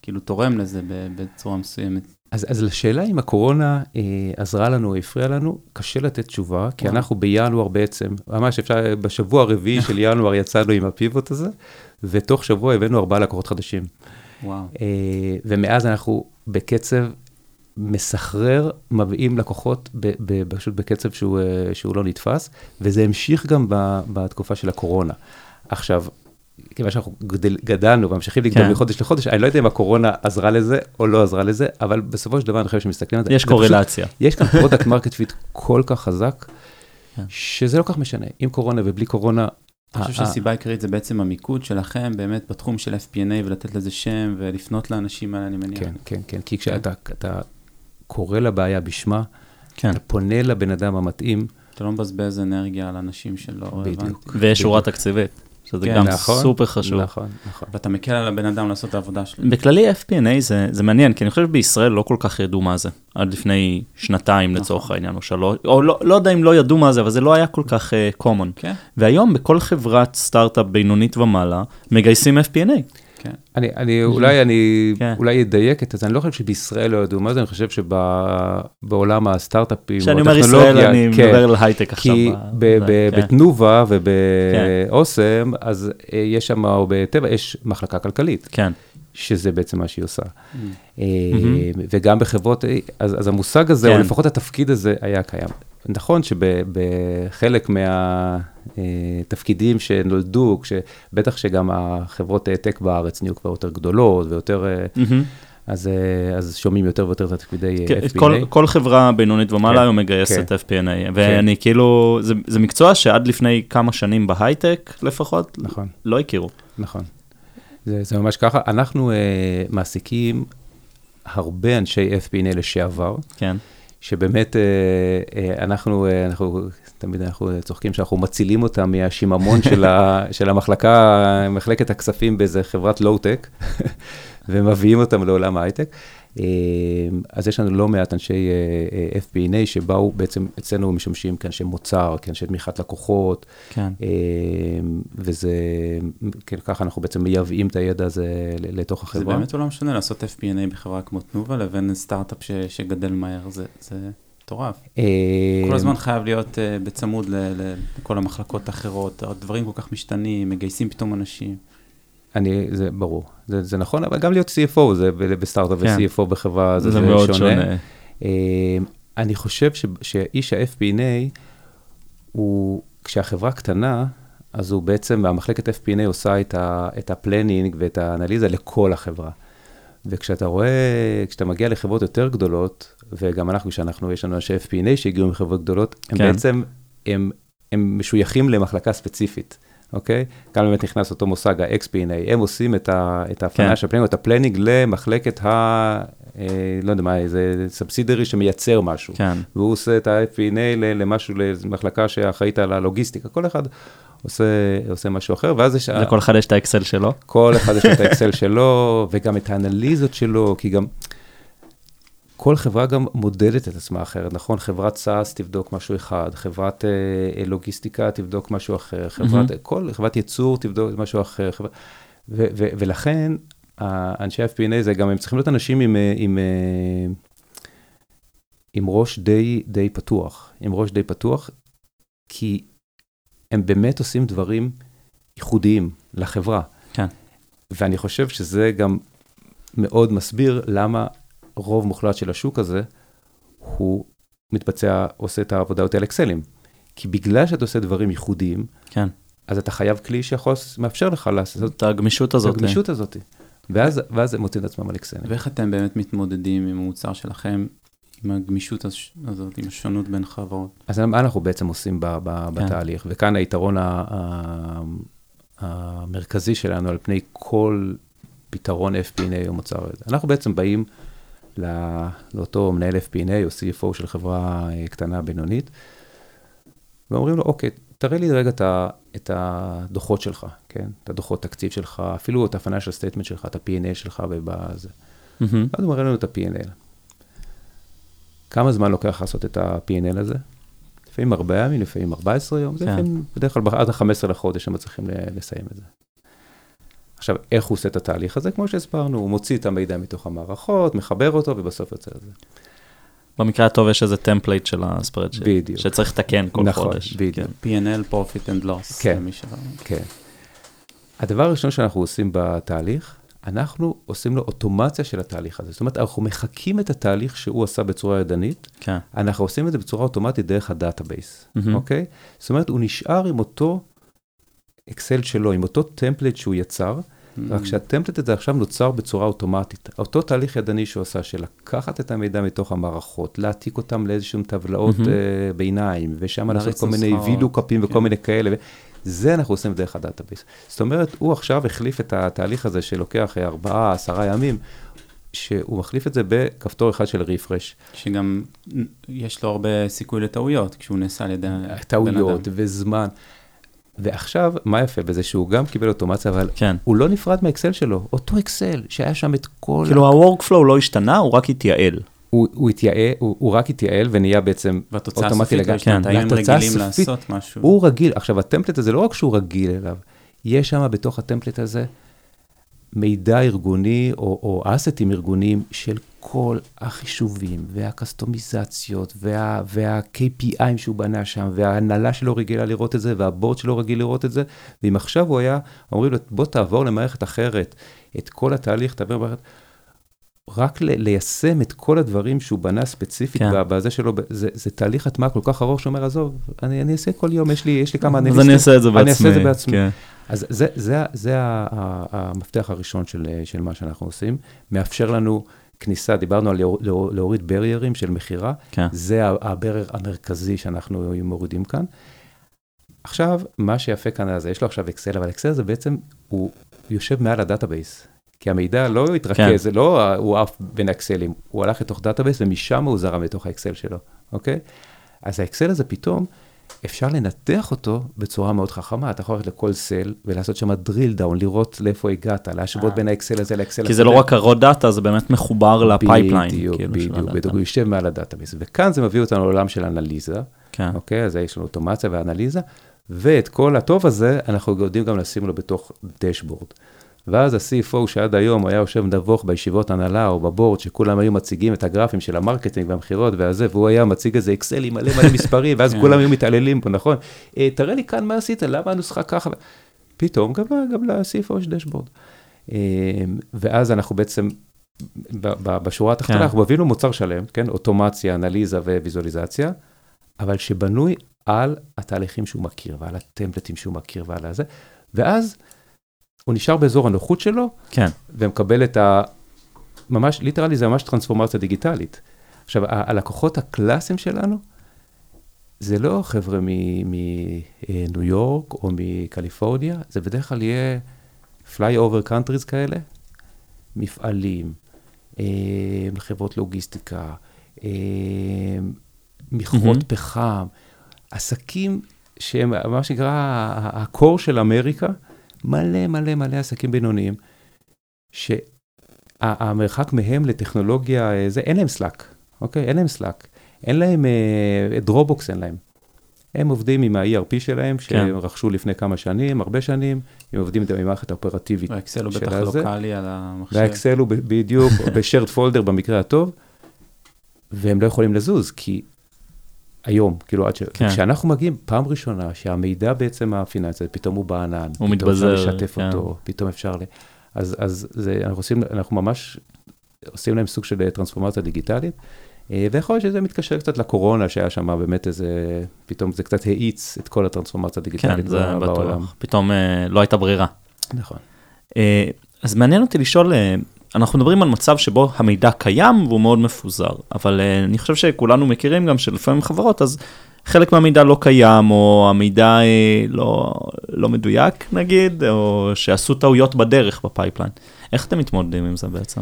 S2: כאילו תורם לזה בצורה מסוימת.
S3: אז, אז לשאלה אם הקורונה אה, עזרה לנו או הפריעה לנו, קשה לתת תשובה, כי
S2: וואו.
S3: אנחנו בינואר בעצם, ממש אפשר, בשבוע הרביעי של ינואר יצאנו עם הפיבוט הזה, ותוך שבוע הבאנו ארבעה לקוחות חדשים.
S2: וואו.
S3: אה, ומאז אנחנו בקצב מסחרר, מביאים לקוחות ב, ב, פשוט בקצב שהוא, אה, שהוא לא נתפס, וזה המשיך גם ב, בתקופה של הקורונה. עכשיו, כיוון שאנחנו גדל, גדלנו וממשיכים לגדול
S1: כן.
S3: מחודש לחודש, אני לא יודע אם הקורונה עזרה לזה או לא עזרה לזה, אבל בסופו של דבר אני חושב שמסתכלים על זה.
S1: יש
S3: זה פשוט-
S1: קורלציה.
S3: יש כאן product market fit כל כך חזק,
S1: כן.
S3: שזה לא כך משנה, עם קורונה ובלי קורונה.
S2: אני חושב
S3: ה- ה-
S2: שהסיבה העיקרית זה בעצם המיקוד שלכם באמת בתחום של FP&A ולתת לזה שם ולפנות לאנשים האלה, אני מניח.
S3: כן, כן, כן, כי כשאתה אתה קורא לבעיה בשמה,
S1: כן.
S3: אתה פונה לבן אדם המתאים,
S2: אתה לא מבזבז אנרגיה על אנשים שלא.
S1: ויש שורה תקציבית, שזה
S2: כן,
S1: גם
S3: נכון,
S1: סופר חשוב.
S3: נכון, נכון.
S2: ואתה מקל על הבן אדם לעשות את העבודה שלו.
S1: בכללי FP&A זה, זה מעניין, כי אני חושב שבישראל לא כל כך ידעו מה זה, עד לפני שנתיים
S2: נכון.
S1: לצורך העניין, או שלוש, או לא, לא יודע אם לא ידעו מה זה, אבל זה לא היה כל כך uh, common.
S2: כן,
S1: והיום בכל חברת סטארט-אפ בינונית ומעלה, מגייסים FP&A.
S2: כן.
S3: אני, אני, אולי אני,
S1: כן.
S3: אולי אדייק את זה, אני לא חושב שבישראל לא ידעו מה זה, אני חושב שבעולם הסטארט-אפים,
S1: כשאני אומר ישראל, אני
S3: כן,
S1: מדבר על הייטק עכשיו.
S3: כי
S1: ב-
S3: ב-
S1: כן.
S3: בתנובה ובאוסם, אז אה, יש שם, או בטבע, יש מחלקה כלכלית,
S1: כן,
S3: שזה בעצם מה שהיא עושה.
S2: Mm.
S3: אה, וגם בחברות, אה, אז, אז המושג הזה,
S1: כן.
S3: או לפחות התפקיד הזה, היה קיים. נכון שבחלק מהתפקידים שנולדו, בטח שגם החברות טק בארץ נהיו כבר יותר גדולות ויותר, אה,
S1: מהמם.
S3: אז, אה, אז שומעים יותר ויותר את התפקידי אה,
S1: כן,
S3: FP&A.
S1: כל, כל חברה בינונית ומעלה
S3: כן,
S1: היום מגייסת
S3: כן.
S1: FP&A, ואני כאילו, זה, זה מקצוע שעד לפני כמה שנים בהייטק לפחות,
S3: נכון.
S1: לא הכירו.
S3: נכון. זה, זה ממש ככה. אנחנו uh, מעסיקים הרבה אנשי FP&A לשעבר,
S1: כן,
S3: שבאמת uh, uh, אנחנו, אנחנו, תמיד אנחנו צוחקים שאנחנו מצילים אותם מהשיממון של, ה, של המחלקה, מחלקת הכספים באיזה חברת לואו-טק, ומביאים אותם לעולם ההייטק. Uh, אז יש לנו לא מעט אנשי uh, uh, FP&A שבאו בעצם אצלנו משמשים כאנשי מוצר, כאנשי תמיכת לקוחות,
S1: כן.
S3: אה, וזה, כן, ככה אנחנו בעצם מייבאים את הידע הזה לתוך
S2: זה
S3: החברה.
S2: באמת עולם שונה לעשות FP&A בחברה כמו תנובה לבין סטארט-אפ ש- שגדל מהר, זה זה מטורף.
S3: אה,
S2: כל הזמן חייב להיות אה, בצמוד לכל המחלקות האחרות, הדברים כל כך משתנים, מגייסים פתאום אנשים.
S3: אני, זה ברור, זה, זה נכון, אבל גם להיות CFO, זה בסטארט-אפ
S1: כן.
S3: ו-CFO בחברה, זה,
S1: זה מאוד שונה.
S3: אה, אני חושב ש, שאיש ה-FP&A, הוא, כשהחברה קטנה, אז הוא בעצם, המחלקת FP&A עושה את, ה, את ה planning ואת האנליזה לכל החברה. וכשאתה רואה, כשאתה מגיע לחברות יותר גדולות, וגם אנחנו, כשאנחנו, יש לנו אנשי FP&A שהגיעו מחברות גדולות, הם
S1: כן.
S3: בעצם, הם, הם משויכים למחלקה ספציפית, אוקיי? כאן באמת נכנס אותו מושג, ה-XP&A, הם עושים את, ה, את ההפעלה
S1: כן.
S3: של ה planning, את ה planning למחלקת ה... אה, לא יודע מה, איזה subsidiary שמייצר משהו.
S1: כן,
S3: והוא עושה את ה-FP&A ל- למשהו, למחלקה שאחראית על הלוגיסטיקה, כל אחד עושה, עושה משהו אחר, ואז יש,
S1: לכל אחד יש את האקסל שלו.
S3: כל אחד יש את האקסל שלו, וגם את האנליזות שלו, כי גם כל חברה גם מודדת את עצמה אחרת, נכון? חברת SaaS תבדוק משהו אחד, חברת אה, לוגיסטיקה תבדוק משהו אחר, חברת,
S1: מהמם.
S3: כל חברת ייצור תבדוק משהו אחר, חברה, ו, ו, ולכן האנשי ה-FP&A זה גם, הם צריכים להיות אנשים עם, אה, עם, אה, עם ראש די, די פתוח, עם ראש די פתוח, כי הם באמת עושים דברים ייחודיים לחברה.
S1: כן.
S3: ואני חושב שזה גם מאוד מסביר למה רוב מוחלט של השוק הזה, הוא מתבצע, עושה את העבודה יותר על אקסלים. כי בגלל שאתה עושה דברים ייחודיים,
S1: כן.
S3: אז אתה חייב כלי שיכול, מאפשר לך לעשות
S1: את הגמישות
S3: את
S1: הזאת.
S3: הגמישות הזאת. ואז, ואז הם מוצאים את עצמם על אקסלים.
S2: ואיך אתם באמת מתמודדים עם המוצר שלכם, עם הגמישות הזאת, עם השונות בין חברות?
S3: אז מה אנחנו בעצם עושים ב, ב,
S1: כן.
S3: בתהליך? וכאן היתרון ה, ה, המרכזי שלנו על פני כל פתרון FP&A או מוצר הזה. אנחנו בעצם באים לא, לאותו מנהל FP&A או CFO של חברה אה, קטנה בינונית, ואומרים לו, אוקיי, תראה לי רגע את, ה, את הדוחות שלך, כן? את הדוחות תקציב שלך, אפילו את ה-financial statement שלך, את ה-P&A שלך ובזה.
S1: Mhm.
S3: ואז הוא מראה לנו את ה-P&L. כמה זמן לוקח לעשות את ה-P&L הזה? לפעמים 4 ימים, לפעמים 14 יום, זה
S1: כן.
S3: לפעמים בדרך כלל עד ה-15 לחודש הם מצליחים לסיים את זה. עכשיו, איך הוא עושה את התהליך הזה? כמו שהסברנו, הוא מוציא את המידע מתוך המערכות, מחבר אותו, ובסוף יוצא לזה.
S1: במקרה הטוב יש איזה template של ה spreadsheet.
S3: בדיוק.
S1: שצריך לתקן כל
S3: נכון,
S1: חודש.
S3: בדיוק.
S1: כן.
S2: P&L, Profit and Loss.
S3: כן. כן. הדבר הראשון שאנחנו עושים בתהליך, אנחנו עושים לו אוטומציה של התהליך הזה. זאת אומרת, אנחנו מחקים את התהליך שהוא עשה בצורה ידנית,
S1: כן.
S3: אנחנו עושים את זה בצורה אוטומטית דרך ה
S1: database, Mhm.
S3: אוקיי? זאת אומרת, הוא נשאר עם אותו אקסל שלו, עם אותו template שהוא יצר,
S2: Mm.
S3: רק שה template הזה עכשיו נוצר בצורה אוטומטית. אותו תהליך ידני שהוא עשה, של לקחת את המידע מתוך המערכות, להעתיק אותם לאיזשהם טבלאות
S1: Mhm.
S3: uh, ביניים, ושם לעשות כל מיני
S2: VLOOKUP
S3: ים וכל
S2: כן.
S3: מיני כאלה. זה אנחנו עושים דרך ה database. זאת אומרת, הוא עכשיו החליף את התהליך הזה שלוקח אה, ארבעה, עשרה ימים, שהוא מחליף את זה בכפתור אחד של refresh.
S2: שגם יש לו הרבה סיכוי לטעויות כשהוא נעשה על ידי אדם.
S3: טעויות וזמן. ועכשיו, מה יפה בזה? שהוא גם קיבל אוטומציה, אבל
S1: כן.
S3: הוא לא נפרד מהאקסל שלו. אותו אקסל, שהיה שם את כל...
S1: כאילו ה-workflow לא השתנה, הוא רק התייעל.
S3: הוא, הוא, התייעל, הוא, הוא רק התייעל ונהיה בעצם אוטומטי לגמרי.
S1: כן,
S2: הם
S3: והתוצאה
S2: רגילים
S3: הסופית-
S2: לעשות משהו?
S3: הוא רגיל, עכשיו הטמפלט הזה, לא רק שהוא רגיל אליו, יש שם בתוך הטמפלט הזה מידע ארגוני או, או אסטים ארגוניים של כל החישובים והקסטומיזציות וה, וה-KPIים שהוא בנה שם, וההנהלה שלו רגילה לראות את זה, והבורד שלו רגיל לראות את זה, ואם עכשיו הוא היה, אומרים לו, בוא תעבור למערכת אחרת, את כל התהליך, תעבור למערכת, רק ל- ליישם את כל הדברים שהוא בנה ספציפית
S1: כן.
S3: בזה שלו, זה, זה תהליך הטמעה כל כך ארוך שאומר, עזוב, אני, אני אעשה כל יום, יש לי, יש לי כמה
S1: אז
S3: אנליסטים,
S1: אני אעשה את זה בעצמי.
S3: אני אעשה את זה בעצמי.
S1: כן.
S3: אז זה, זה, זה ה- ה- המפתח הראשון של, של מה שאנחנו עושים, מאפשר לנו כניסה, דיברנו על להור- להור- להוריד בריירים של מכירה,
S1: כן.
S3: זה הברר המרכזי שאנחנו מורידים כאן. עכשיו, מה שיפה כאן, אז יש לו עכשיו אקסל, אבל אקסל זה בעצם, הוא יושב מעל ה database. כי המידע לא התרכז,
S1: כן.
S3: זה לא הוא עף בין האקסלים, הוא הלך לתוך database ומשם הוא זרם לתוך האקסל שלו, אוקיי? אז האקסל הזה פתאום, אפשר לנתח אותו בצורה מאוד חכמה, אתה יכול ללכת לכל cell ולעשות שם drill down, לראות לאיפה הגעת, להשוות
S1: אה.
S3: בין האקסל הזה לאקסל
S1: כי זה לא רק ה raw data, זה באמת מחובר ל pipeline.
S3: בדיוק,
S1: כאילו,
S3: בדיוק. בדיוק, הוא יושב מעל ה database. וכאן זה מביא אותנו לעולם של אנליזה,
S1: כן.
S3: אוקיי? אז יש לנו אוטומציה ואנליזה, ואת כל הטוב הזה, אנחנו יודעים גם לשים לו בתוך dashboard. ואז ה-CFO שעד היום היה יושב נבוך בישיבות הנהלה או ב board, שכולם היו מציגים את הגרפים של ה marketing והמכירות והזה, והוא היה מציג איזה אקסלים מלא מלא מספרים, ואז
S1: כן.
S3: כולם היו מתעללים בו, נכון? "אה, תראה לי כאן מה עשית, למה הנוסחה ככה? פתאום גם, גם ל-CFO יש dashboard. אה, ואז אנחנו בעצם, בשורה התחתונה,
S1: כן.
S3: אנחנו הבאנו מוצר שלם, כן? אוטומציה, אנליזה וויזואליזציה, אבל שבנוי על התהליכים שהוא מכיר, ועל הטמפלטים שהוא מכיר ועל הזה, ואז הוא נשאר באזור הנוחות שלו,
S1: כן.
S3: ומקבל את ה... ממש, ליטרלי זה ממש טרנספורמציה דיגיטלית. עכשיו, הלקוחות הקלאסיים שלנו, זה לא חבר'ה מניו יורק או מקליפורניה, זה בדרך כלל יהיה fly over countries כאלה, מפעלים, אה, חברות לוגיסטיקה, אה, מכרות. פחם, עסקים שהם מה שנקרא ה core של אמריקה, מלא מלא מלא עסקים בינוניים, שהמרחק מהם לטכנולוגיה, אה, זה, אין להם Slack, אוקיי? אין להם Slack. אין להם, אה, Dropbox אין להם. הם עובדים עם ה-ERP שלהם, שהם רכשו לפני כמה שנים, הרבה שנים, הם עובדים עם המערכת האופרטיבית.
S2: האקסל הוא בטח
S3: הזה.
S2: לוקאלי על המחשב.
S3: והאקסל הוא בדיוק ב shared folder במקרה הטוב, והם לא יכולים לזוז, כי היום, כאילו עד ש...
S1: כן.
S3: כשאנחנו מגיעים, פעם ראשונה שהמידע בעצם הפיננסי, פתאום הוא בענן,
S1: הוא
S3: פתאום
S1: מתבזר,
S3: אפשר לשתף
S1: כן.
S3: אותו, פתאום אפשר ל... אז, אז זה, אנחנו, עושים, אנחנו ממש עושים להם סוג של טרנספורמציה דיגיטלית, אה, ויכול להיות שזה מתקשר קצת לקורונה, שהיה שם באמת איזה, פתאום זה קצת האיץ את כל הטרנספורמציה הדיגיטלית
S1: כן,
S3: בעולם.
S1: בטוח. פתאום אה, לא הייתה ברירה.
S3: נכון.
S1: אה, אז מעניין אותי לשאול, אה, אנחנו מדברים על מצב שבו המידע קיים והוא מאוד מפוזר, אבל אה, אני חושב שכולנו מכירים גם שלפעמים חברות, אז חלק מהמידע לא קיים, או המידע אה, לא, לא מדויק נגיד, או שעשו טעויות בדרך ב pipeline. איך אתם מתמודדים עם זה בעצם?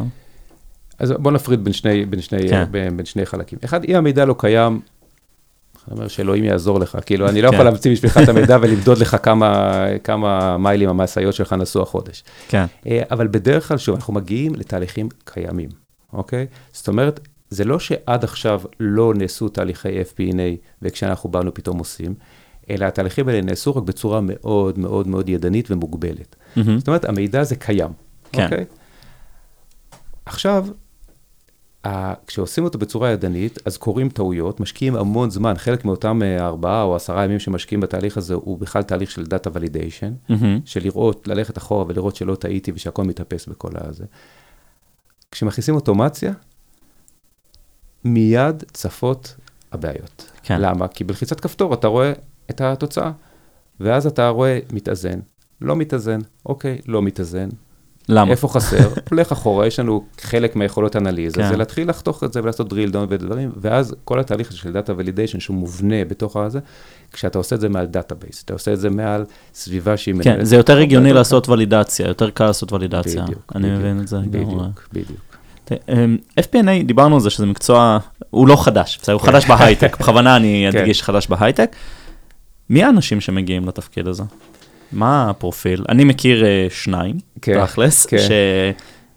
S3: אז בוא נפריד בין שני, בין שני,
S1: כן.
S3: בין, בין שני חלקים. אחד, אם המידע לא קיים, אני אומר שאלוהים יעזור לך, כאילו, אני לא
S1: כן.
S3: יכול להמציא בשבילך את המידע ולמדוד לך כמה, כמה מיילים המשאיות שלך נסעו החודש.
S1: כן,
S3: אה, אבל בדרך כלל, שוב, אנחנו מגיעים לתהליכים קיימים, אוקיי? זאת אומרת, זה לא שעד עכשיו לא נעשו תהליכי FP&A, וכשאנחנו באנו פתאום עושים, אלא התהליכים האלה נעשו רק בצורה מאוד מאוד מאוד ידנית ומוגבלת. זאת אומרת, המידע הזה קיים,
S1: כן.
S3: אוקיי? עכשיו, כשעושים אותו בצורה ידנית, אז קורים טעויות, משקיעים המון זמן, חלק מאותם אה, ארבעה או עשרה ימים שמשקיעים בתהליך הזה, הוא בכלל תהליך של Data Validation,
S1: מהמם.
S3: של לראות, ללכת אחורה ולראות שלא טעיתי ושהכל מתאפס בכל הזה. כשמכניסים אוטומציה, מיד צפות הבעיות.
S1: כן.
S3: למה? כי בלחיצת כפתור אתה רואה את התוצאה, ואז אתה רואה מתאזן, לא מתאזן, אוקיי, לא מתאזן,
S1: למה?
S3: איפה חסר, הולך אחורה, יש לנו חלק מהיכולות אנליזה,
S1: כן.
S3: זה להתחיל לחתוך את זה ולעשות drill down ודברים, ואז כל התהליך של Data Validation שהוא מובנה בתוך הזה, כשאתה עושה את זה מעל database, אתה עושה את זה מעל סביבה שהיא
S1: כן,
S3: מנוהלת.
S1: זה יותר הגיוני לעשות ולידציה, יותר קל לעשות ולידציה.
S3: בדיוק,
S1: אני
S3: בדיוק,
S1: מבין את זה.
S3: בדיוק, בדיוק.
S1: אמ, FP&A, דיברנו על זה שזה מקצוע, הוא לא חדש, בסדר, הוא
S3: כן.
S1: חדש בהייטק, בכוונה אני
S3: כן.
S1: אדגיש חדש בהייטק. מי האנשים שמגיעים לתפקיד הזה? מה הפרופיל? אני מכיר אה, שניים,
S3: כן,
S1: תכלס,
S3: כן.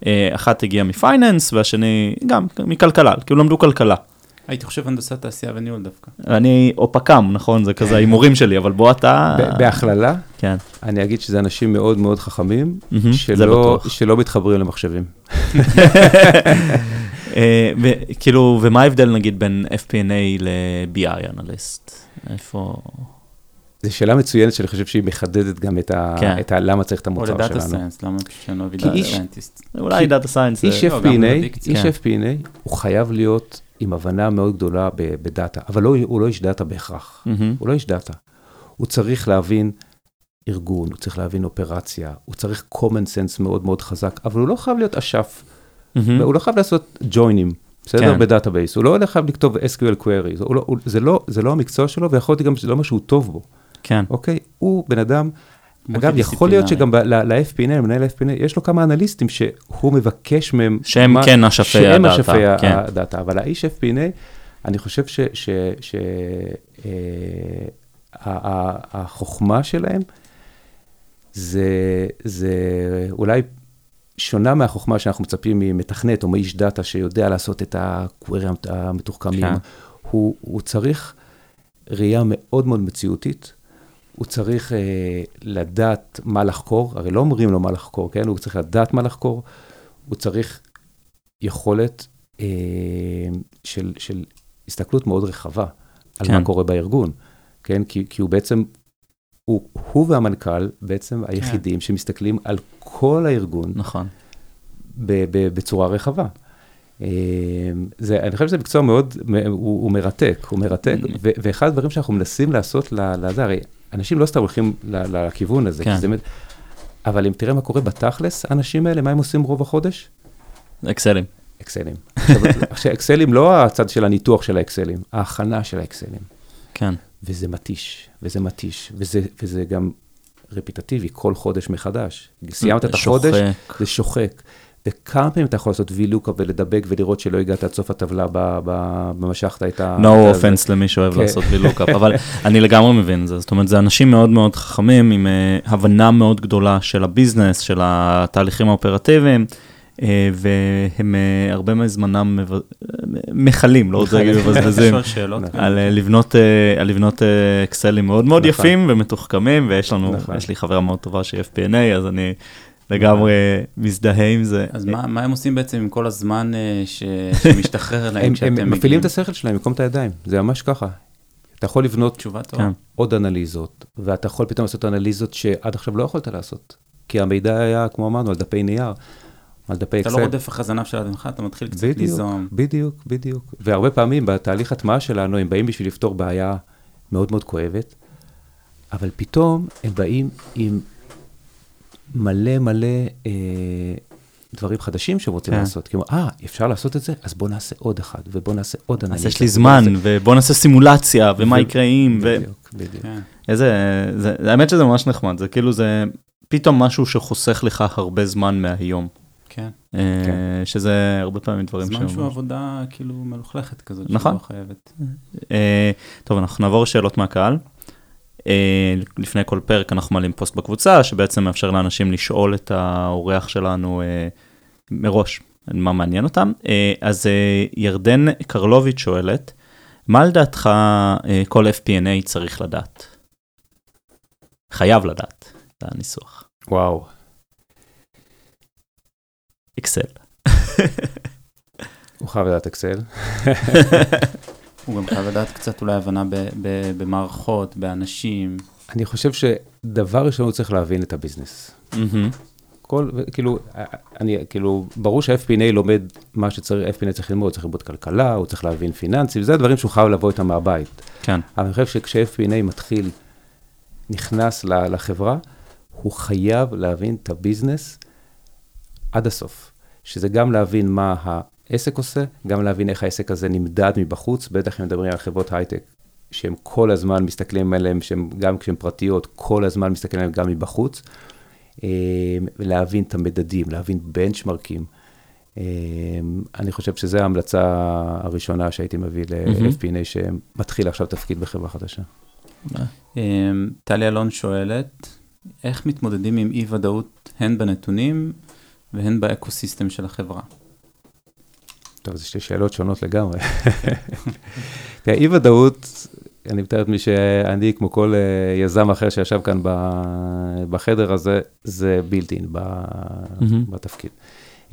S1: שאחת הגיעה מפייננס והשני גם מכלכלה, כאילו למדו כלכלה.
S2: הייתי חושב הנדסת תעשייה וניהול דווקא.
S1: אני או פק"ם, נכון? זה כזה ההימורים שלי, אבל בוא אתה...
S3: בהכללה,
S1: כן.
S3: אני אגיד שזה אנשים מאוד מאוד חכמים, שלא. שלא מתחברים למחשבים.
S1: אה, וכאילו, ומה ההבדל נגיד בין FP&A ל-BI אנליסט? איפה...
S3: זו שאלה מצוינת שאני חושב שהיא מחדדת גם את ה...
S1: כן.
S3: את ה... למה צריך את המוצר
S2: או ל data
S3: שלנו.
S2: science, למה שאני לא אביא data scientist?
S1: אולי data science.
S3: איש
S2: לא, גם
S3: FP&A. איש
S1: כן.
S3: FP&A, הוא חייב להיות עם הבנה מאוד גדולה בדאטה, אבל לא, הוא לא איש דאטה בהכרח. הוא לא איש דאטה. הוא צריך להבין ארגון, הוא צריך להבין אופרציה, הוא צריך common sense מאוד מאוד חזק, אבל הוא לא חייב להיות אשף, הוא לא חייב לעשות ג'וינים, בסדר?
S1: כן.
S3: ב database, הוא לא חייב לכתוב SQL query, זה, הוא לא, הוא, זה, לא, זה לא המקצוע שלו, ויכול להיות גם שזה לא מה שהוא טוב בו,
S1: כן,
S3: אוקיי? הוא בן אדם, אגב, יכול להיות שגם ב- ל- ל-FP&A, למנהל ה-FP&A, יש לו כמה אנליסטים שהוא מבקש מהם,
S1: שהם
S3: מה-
S1: כן אשפי
S3: שהם
S1: הדאטה,
S3: אשפי ה-
S1: כן.
S3: הדאטה, אבל האיש FP&A, אני חושב ש... ש, ש אה, החוכמה שלהם זה, זה אולי שונה מהחוכמה שאנחנו מצפים ממתכנת או מאיש דאטה שיודע לעשות את הקווירי המתוחכמים.
S1: כן.
S3: הוא, הוא צריך ראייה מאוד מאוד מציאותית. הוא צריך אה, לדעת מה לחקור, הרי לא אומרים לו מה לחקור, כן? הוא צריך לדעת מה לחקור, הוא צריך יכולת אה, של, של הסתכלות מאוד רחבה על
S1: כן.
S3: מה קורה בארגון, כן? כי, כי הוא בעצם, הוא, הוא והמנכ"ל בעצם היחידים שמסתכלים על כל הארגון
S1: נכון.
S3: ב, ב, בצורה רחבה. אה, זה, אני חושב שזה מקצוע מאוד, הוא, הוא מרתק, הוא מרתק, ו, ואחד הדברים שאנחנו מנסים לעשות לזה, הרי אנשים לא סתם הולכים לכיוון הזה,
S1: כן.
S3: כי זה באמת, אבל אם תראה מה קורה בתכלס, האנשים האלה, מה הם עושים רוב החודש?
S1: אקסלים.
S3: אקסלים. עכשיו, עכשיו, אקסלים לא הצד של הניתוח של האקסלים, ההכנה של האקסלים.
S1: כן.
S3: וזה מתיש, וזה מתיש, וזה, וזה גם רפיטטיבי, כל חודש מחדש. סיימת את החודש,
S1: שוחק.
S3: זה שוחק. וכמה פעמים אתה יכול לעשות וילוקה ולדבק ולראות שלא הגעת עד סוף הטבלה, במשכת את ה...
S1: No offense למי שאוהב
S3: כן.
S1: לעשות וילוקאפ, אבל אני לגמרי מבין את זה. זאת אומרת, זה אנשים מאוד מאוד חכמים, עם אה, הבנה מאוד גדולה של הביזנס, של התהליכים האופרטיביים, אה, והם אה, הרבה מזמנם מכלים, לא רוצה להגיד מבזבזים. על לבנות, אקסלים מאוד מאוד
S3: נכון.
S1: יפים ומתוחכמים, ויש לנו,
S3: נכון.
S1: יש לי חברה מאוד טובה שהיא FP&A, אז אני לגמרי מזדהה עם זה.
S2: אז מה מה הם עושים בעצם עם כל הזמן אה, ש- שמשתחרר להם
S3: הם,
S2: כשאתם
S3: הם
S2: מגיעים?
S3: מפעילים את השכל שלהם במקום את הידיים, זה ממש ככה. אתה יכול לבנות
S2: תשובה טובה.
S1: כן.
S3: עוד אנליזות, ואתה יכול פתאום לעשות אנליזות שעד עכשיו לא יכולת לעשות. כי המידע היה, כמו אמרנו, על דפי נייר, על דפי
S2: אתה
S3: אקסל.
S2: לא רודף אחרי זנב של אדמך, אתה מתחיל קצת
S3: בדיוק,
S2: ליזום.
S3: בדיוק, בדיוק. והרבה פעמים בתהליך הטמעה שלנו, הם באים בשביל לפתור בעיה מאוד מאוד כואבת, אבל פתאום הם באים עם מלא מלא אה, דברים חדשים שהם רוצים
S1: כן.
S3: לעשות. כאילו, אה, אפשר לעשות את זה? אז בוא נעשה עוד אחד, ובוא נעשה עוד
S1: אז
S3: אנליזה.
S1: יש לי זמן,
S3: נעשה-
S1: ובוא נעשה סימולציה, ומה
S3: ו-
S1: יקרה אם, ו...
S3: בדיוק, בדיוק.
S2: כן.
S1: איזה, זה, האמת שזה ממש נחמד, זה כאילו זה פתאום משהו שחוסך לך הרבה זמן מהיום.
S2: כן.
S1: אה, שזה הרבה פעמים דברים
S2: זמן
S1: שהם-
S2: שהוא עבודה כאילו מלוכלכת כזאת.
S1: נכון.
S2: שלא חייבת.
S1: אה, טוב, אנחנו נעבור שאלות מהקהל. אה, לפני כל פרק אנחנו מעלים פוסט בקבוצה, שבעצם מאפשר לאנשים לשאול את האורח שלנו אה, מראש, מה מעניין אותם. אה, אז ירדן קרלוביץ' שואלת, מה לדעתך כל FP&A צריך לדעת? חייב לדעת, זה הניסוח.
S3: וואו.
S1: אקסל.
S3: הוא חייב לדעת אקסל.
S2: הוא גם חייב לדעת קצת אולי הבנה ב- ב- במערכות, באנשים.
S3: אני חושב שדבר ראשון הוא צריך להבין את הביזנס. כל, כאילו, אני, כאילו, ברור שה-FP&A לומד מה שצריך, FP&A צריך ללמוד, צריך ללמוד כלכלה, הוא צריך להבין פיננסים, זה הדברים שהוא חייב לבוא איתם מהבית.
S1: כן,
S3: אבל אני חושב שכש-FP&A מתחיל, נכנס לחברה, הוא חייב להבין את הביזנס עד הסוף. שזה גם להבין מה העסק עושה, גם להבין איך העסק הזה נמדד מבחוץ, בטח אם מדברים על חברות הייטק, שהם כל הזמן מסתכלים עליהם, שהם, גם כשהן פרטיות, כל הזמן מסתכלים עליהם גם מבחוץ. אה, ולהבין את המדדים, להבין בנצ'מרקים. אה, אני חושב שזו ההמלצה הראשונה שהייתי מביא ל-FP&A שמתחיל עכשיו תפקיד בחברה חדשה.
S2: אמ, טלי אלון שואלת, איך מתמודדים עם אי ודאות הן בנתונים והן באקוסיסטם של החברה?
S3: טוב, זה שתי שאלות שונות לגמרי. תראה, אי ודאות, אני מתאר את מי שאני, כמו כל אה, יזם אחר שישב כאן בחדר הזה, זה
S1: מהמם.
S3: בתפקיד.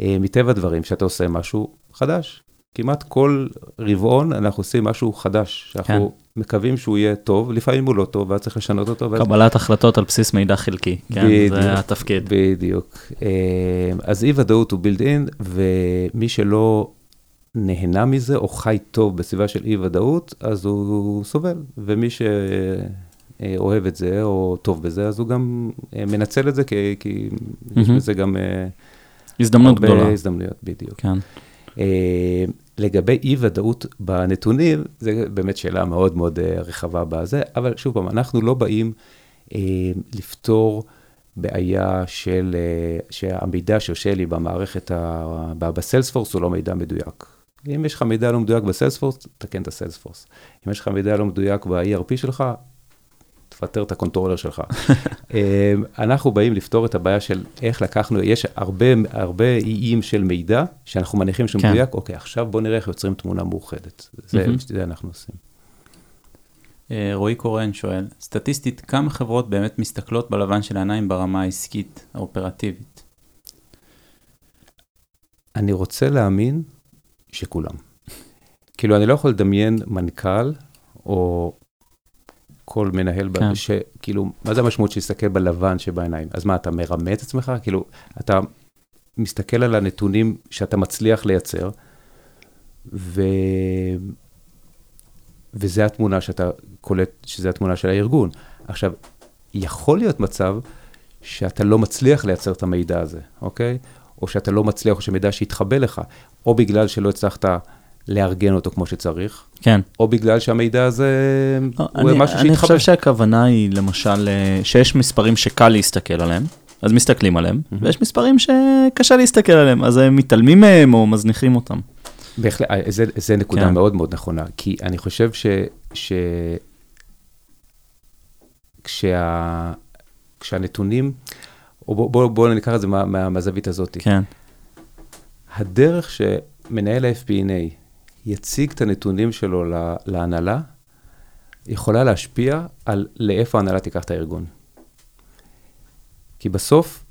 S3: אה, מטבע הדברים, כשאתה עושה משהו חדש, כמעט כל רבעון אנחנו עושים משהו חדש, שאנחנו כן. מקווים שהוא יהיה טוב, לפעמים הוא לא טוב, ואז צריך לשנות אותו.
S1: קבלת ואז... החלטות על בסיס מידע חלקי, כן, בדיוק, זה התפקיד.
S3: בדיוק. אה, אז אי ודאות הוא בילד אין, ומי שלא נהנה מזה או חי טוב בסביבה של אי ודאות, אז הוא סובל, ומי ש... אוהב את זה, או טוב בזה, אז הוא גם אה, מנצל את זה, כי, כי mm-hmm. יש בזה גם... אה,
S1: הזדמנות הרבה גדולה.
S3: הזדמנויות, בדיוק. כן. אה, לגבי אי-ודאות בנתונים, זו באמת שאלה מאוד מאוד רחבה בזה, אבל שוב פעם, אנחנו לא באים לפתור בעיה של, שהמידע שיושב לי במערכת, בסיילספורס הוא לא מידע מדויק. אם יש לך מידע לא מדויק בסיילספורס, תקן את הסיילספורס. אם יש לך מידע לא מדויק ב-ERP שלך, תפטר את ה controller שלך. אמ, אנחנו באים לפתור את הבעיה של איך לקחנו, יש הרבה, הרבה איים של מידע שאנחנו מניחים שהוא כן. מדויק, אוקיי, עכשיו בוא נראה איך יוצרים תמונה מאוחדת. זה, זה אנחנו עושים.
S2: אה, רועי קורן שואל, סטטיסטית, כמה חברות באמת מסתכלות בלבן של העיניים ברמה העסקית, האופרטיבית?
S3: אני רוצה להאמין שכולם. כאילו, אני לא יכול לדמיין מנכ"ל או כל מנהל, כן. שכאילו, מה זה המשמעות שיסתכל בלבן שבעיניים? אז מה, אתה מרמה את עצמך? כאילו, אתה מסתכל על הנתונים שאתה מצליח לייצר, ו... וזה התמונה שאתה קולט, שזה התמונה של הארגון. עכשיו, יכול להיות מצב שאתה לא מצליח לייצר את המידע הזה, אוקיי? או שאתה לא מצליח, או שמידע שיתחבא לך, או בגלל שלא הצלחת לארגן אותו כמו שצריך.
S1: כן.
S3: או בגלל שהמידע הזה
S1: לא, הוא אני, משהו שהתחבר. אני חושב שהכוונה היא למשל אה, שיש מספרים שקל להסתכל עליהם, אז מסתכלים עליהם, mm-hmm. ויש מספרים שקשה להסתכל עליהם, אז הם מתעלמים מהם או מזניחים אותם.
S3: בהחלט, אה, זה, זה נקודה כן. מאוד מאוד נכונה, כי אני חושב ש... ש... כשה... כשהנתונים, או בואו בוא, בוא ניקח את זה מה, מה, מהזווית הזאת.
S1: כן.
S3: הדרך שמנהל ה-FP&A יציג את הנתונים שלו להנהלה, יכולה להשפיע על לאיפה ההנהלה תיקח את הארגון. כי בסוף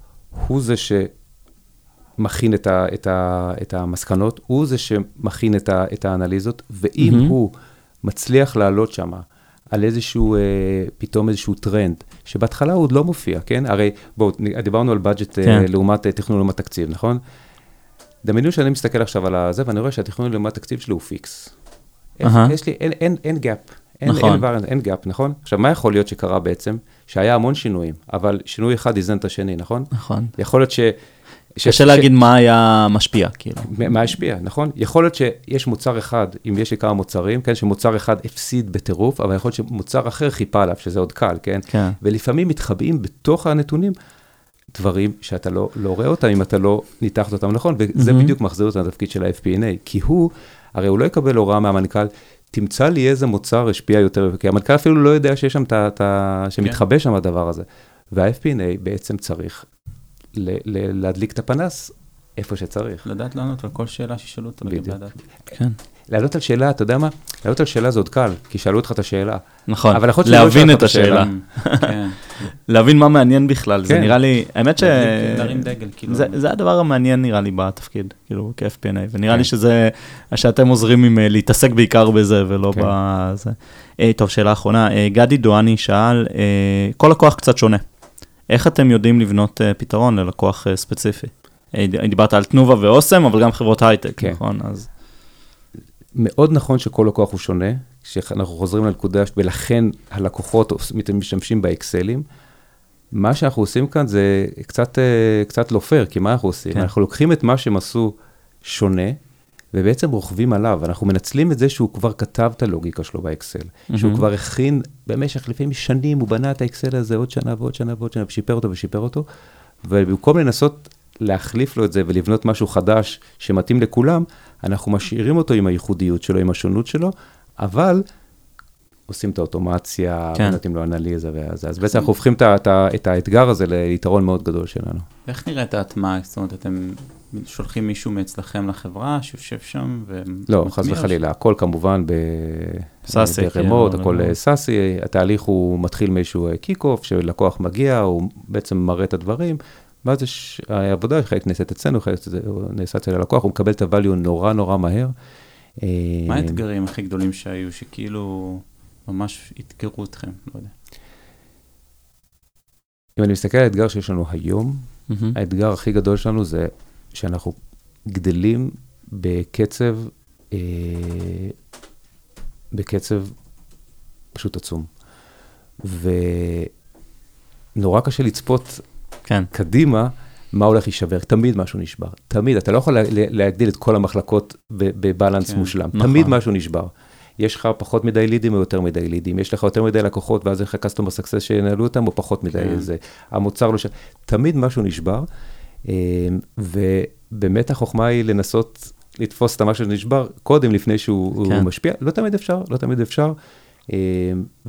S3: הוא זה שמכין את, ה, את, ה, את המסקנות, הוא זה שמכין את, ה, את האנליזות, ואם mm-hmm. הוא מצליח לעלות שם על איזשהו, אה, פתאום איזשהו טרנד, שבהתחלה הוא עוד לא מופיע, כן? הרי בואו, דיברנו על budget אה, כן. אה, לעומת אה, תכנון לעומת תקציב, נכון? דמיינו שאני מסתכל עכשיו על זה, ואני רואה שהתכנון לעומת תקציב שלי הוא פיקס. יש לי, אין, אין, אין gap. אין, נכון. אין, אין gap, נכון? עכשיו, מה יכול להיות שקרה בעצם? שהיה המון שינויים, אבל שינוי אחד איזן את השני, נכון?
S1: נכון.
S3: יכול להיות ש...
S1: קשה ש... להגיד ש... מה היה משפיע, כאילו.
S3: מה השפיע, נכון? יכול להיות שיש מוצר אחד, אם יש לי כמה מוצרים, כן, שמוצר אחד הפסיד בטירוף, אבל יכול להיות שמוצר אחר חיפה עליו, שזה עוד קל, כן?
S1: כן.
S3: ולפעמים מתחבאים בתוך הנתונים דברים שאתה לא, לא רואה אותם אם אתה לא ניתחת אותם נכון, וזה mm-hmm. בדיוק מחזיר אותנו לתפקיד של ה-FP&A, כי הוא, הרי הוא לא יקבל הוראה מהמנכ"ל, תמצא לי איזה מוצר השפיע יותר, כי המנכ"ל אפילו לא יודע שיש שם את ה... שמתחבא כן. שם הדבר הזה. וה-FP&A בעצם צריך ל- ל- להדליק את הפנס איפה שצריך.
S2: לדעת לענות על כל שאלה שישאלו אותו לגבי
S1: הדעת. כן.
S3: לענות על שאלה, אתה יודע מה? לענות על שאלה זה עוד קל, כי שאלו אותך את השאלה.
S1: נכון, אבל יכול להיות להבין את השאלה. כן. להבין מה מעניין בכלל, זה כן. נראה לי, האמת ש...
S2: להרים דגל, כאילו.
S1: זה הדבר המעניין נראה לי בתפקיד, כאילו, כ-FPNA, ונראה לי כן. שזה, שאתם עוזרים עם אה, להתעסק בעיקר בזה ולא בזה. אה, טוב, שאלה אחרונה, אה, גדי דואני שאל, כל לקוח קצת שונה. איך אתם יודעים לבנות פתרון ללקוח ספציפי? דיברת על תנובה ואוסם, אבל גם חברות הייטק, נכון? אז...
S3: מאוד נכון שכל לקוח הוא שונה, שאנחנו חוזרים לנקודה, ולכן הלקוחות משתמשים באקסלים. מה שאנחנו עושים כאן זה קצת, אה, קצת לא פייר, כי מה אנחנו עושים? כן. אנחנו לוקחים את מה שהם עשו שונה, ובעצם רוכבים עליו. אנחנו מנצלים את זה שהוא כבר כתב את הלוגיקה שלו באקסל, mm-hmm. שהוא כבר הכין במשך לפעמים שנים, הוא בנה את האקסל הזה עוד שנה ועוד שנה ועוד שנה, ושיפר אותו ושיפר אותו, ובמקום לנסות להחליף לו את זה ולבנות משהו חדש שמתאים לכולם, אנחנו משאירים אותו עם הייחודיות שלו, עם השונות שלו, אבל עושים את האוטומציה, כן. ונותנים לו אנליזה וזה. אז בעצם אנחנו הופכים את, את, את האתגר הזה ליתרון מאוד גדול שלנו.
S2: איך נראית ההטמעה? זאת אומרת, אתם שולחים מישהו מאצלכם לחברה שיושב שם ו...
S3: לא, חס וחלילה, הכל כמובן ב... סאסי. ברמות, כן, הכל סאסי, התהליך הוא מתחיל מאיזשהו kick-off, שלקוח מגיע, הוא בעצם מראה את הדברים, ואז יש, העבודה, חלק נעשית אצלנו, חלק נעשית אצל הלקוח, הוא מקבל את הvalue נורא נורא מהר.
S2: מה
S3: אה,
S2: האתגרים הכי גדולים שהיו, שכאילו ממש אתגרו אתכם? לא יודע.
S3: אם אני מסתכל על האתגר שיש לנו היום,
S1: מהמם.
S3: האתגר הכי גדול שלנו זה שאנחנו גדלים בקצב, אה, בקצב פשוט עצום. ונורא קשה לצפות
S1: כן,
S3: קדימה מה הולך להישבר, תמיד משהו נשבר. תמיד, אתה לא יכול לה- לה- להגדיל את כל המחלקות בבלנס
S2: כן,
S3: מושלם.
S1: נכון.
S3: תמיד משהו נשבר. יש לך פחות מדי לידים או יותר מדי לידים, יש לך יותר מדי לקוחות ואז יש לך customer success שינהלו אותם או פחות מדי
S2: כן.
S3: זה. המוצר לא ש... תמיד משהו נשבר, אה, ובאמת החוכמה היא לנסות לתפוס את המשהו שנשבר קודם לפני שהוא
S1: כן.
S3: משפיע. לא תמיד אפשר, לא תמיד אפשר. אה,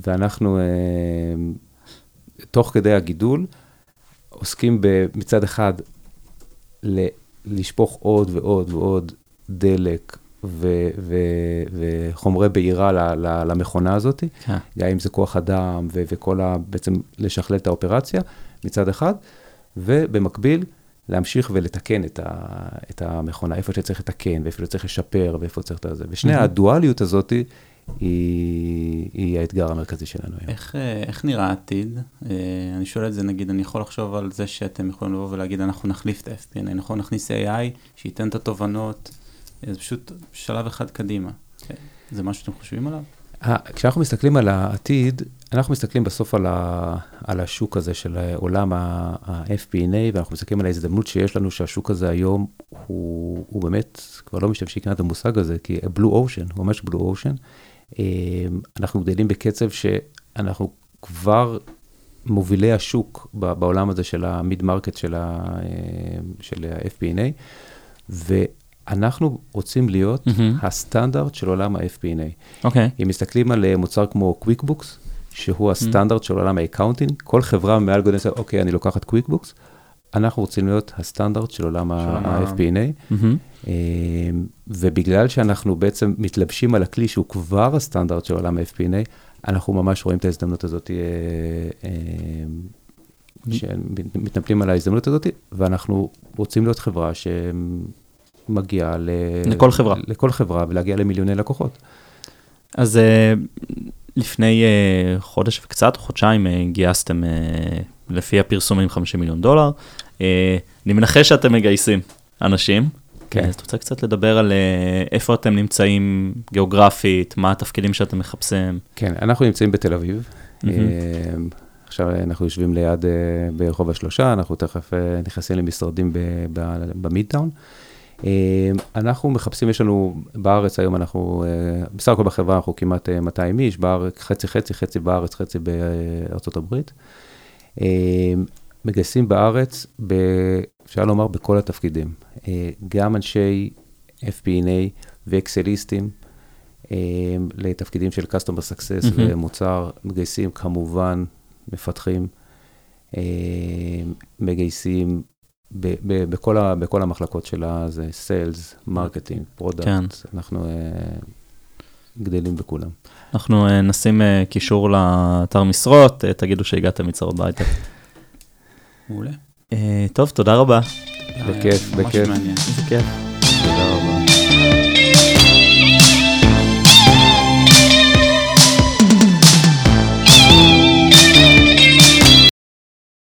S3: ואנחנו, אה, תוך כדי הגידול, עוסקים מצד אחד ל- לשפוך עוד ועוד ועוד דלק ו- ו- וחומרי בעירה ל- ל- למכונה הזאת,
S1: כן.
S3: גם אם זה כוח אדם ו- וכל ה... בעצם לשכלל את האופרציה מצד אחד, ובמקביל להמשיך ולתקן את, ה- את המכונה, איפה שצריך לתקן ואיפה שצריך לשפר ואיפה צריך את זה. ושני
S1: מהמם.
S3: הדואליות הזאת היא, היא האתגר המרכזי שלנו היום.
S2: איך, אה, איך נראה העתיד? אה, אני שואל את זה, נגיד, אני יכול לחשוב על זה שאתם יכולים לבוא ולהגיד, אנחנו נחליף את ה-FPNA, נכון? נכניס AI, שייתן את התובנות, אה, זה פשוט שלב אחד קדימה. אה, זה משהו שאתם חושבים עליו?
S3: ה- כשאנחנו מסתכלים על העתיד, אנחנו מסתכלים בסוף על, ה, על השוק הזה של עולם ה- ה-FP&A, ואנחנו מסתכלים על ההזדמנות שיש לנו שהשוק הזה היום הוא, הוא באמת, כבר לא משתמשים כמעט במושג הזה, כי blue ocean, הוא ממש blue ocean. אה, אנחנו גדלים בקצב שאנחנו כבר מובילי השוק בעולם הזה של ה mid market של ה- של ה-FP&A, ואנחנו רוצים להיות
S1: מהמם.
S3: הסטנדרט של עולם ה-FP&A.
S1: אוקיי.
S3: אם מסתכלים על אה, מוצר כמו QuickBooks, שהוא הסטנדרט של עולם ה accounting, כל חברה מעל גודל, אוקיי, אני לוקחת QuickBooks, אנחנו רוצים להיות הסטנדרט של עולם ה-FP&A. אה, ובגלל שאנחנו בעצם מתלבשים על הכלי שהוא כבר הסטנדרט של עולם ה-FP&A, אנחנו ממש רואים את ההזדמנות הזאת, אה, אה, שמתנפלים על ההזדמנות הזאת, ואנחנו רוצים להיות חברה שמגיעה ל...
S1: לכל חברה.
S3: לכל חברה ולהגיע למיליוני לקוחות.
S1: אז אה, לפני אה, חודש וקצת, חודשיים, גייסתם לפי הפרסומים 50 מיליון דולר. אה, אני מנחש שאתם מגייסים אנשים.
S3: כן.
S1: אז אתה רוצה קצת לדבר על אה, איפה אתם נמצאים גיאוגרפית, מה התפקידים שאתם מחפשים.
S3: כן, אנחנו נמצאים בתל אביב. אה, עכשיו אנחנו יושבים ליד, ברחוב השלושה, אנחנו תכף נכנסים למשרדים במידטאון. אנחנו מחפשים, יש לנו בארץ היום, אנחנו, בסך הכל בחברה אנחנו כמעט אה, 200 איש, בארץ חצי חצי, חצי בארץ, חצי בארצות הברית. אה, מגייסים בארץ, ב, אפשר לומר, בכל התפקידים. אה, גם אנשי FP&A ואקסליסטים, אה, לתפקידים של Customer Success
S1: מהמם.
S3: ומוצר, מגייסים כמובן מפתחים, מגייסים ב- ב- בכל, ה, בכל המחלקות שלה, זה sales, marketing, product,
S1: כן.
S3: אנחנו גדלים בכולם.
S1: אנחנו אה, נשים אה, קישור לאתר משרות, אה, תגידו שהגעתם מצרות בהייטק.
S2: מעולה.
S1: טוב, תודה רבה.
S3: בכיף,
S2: ממש
S3: בכיף.
S1: איזה כיף.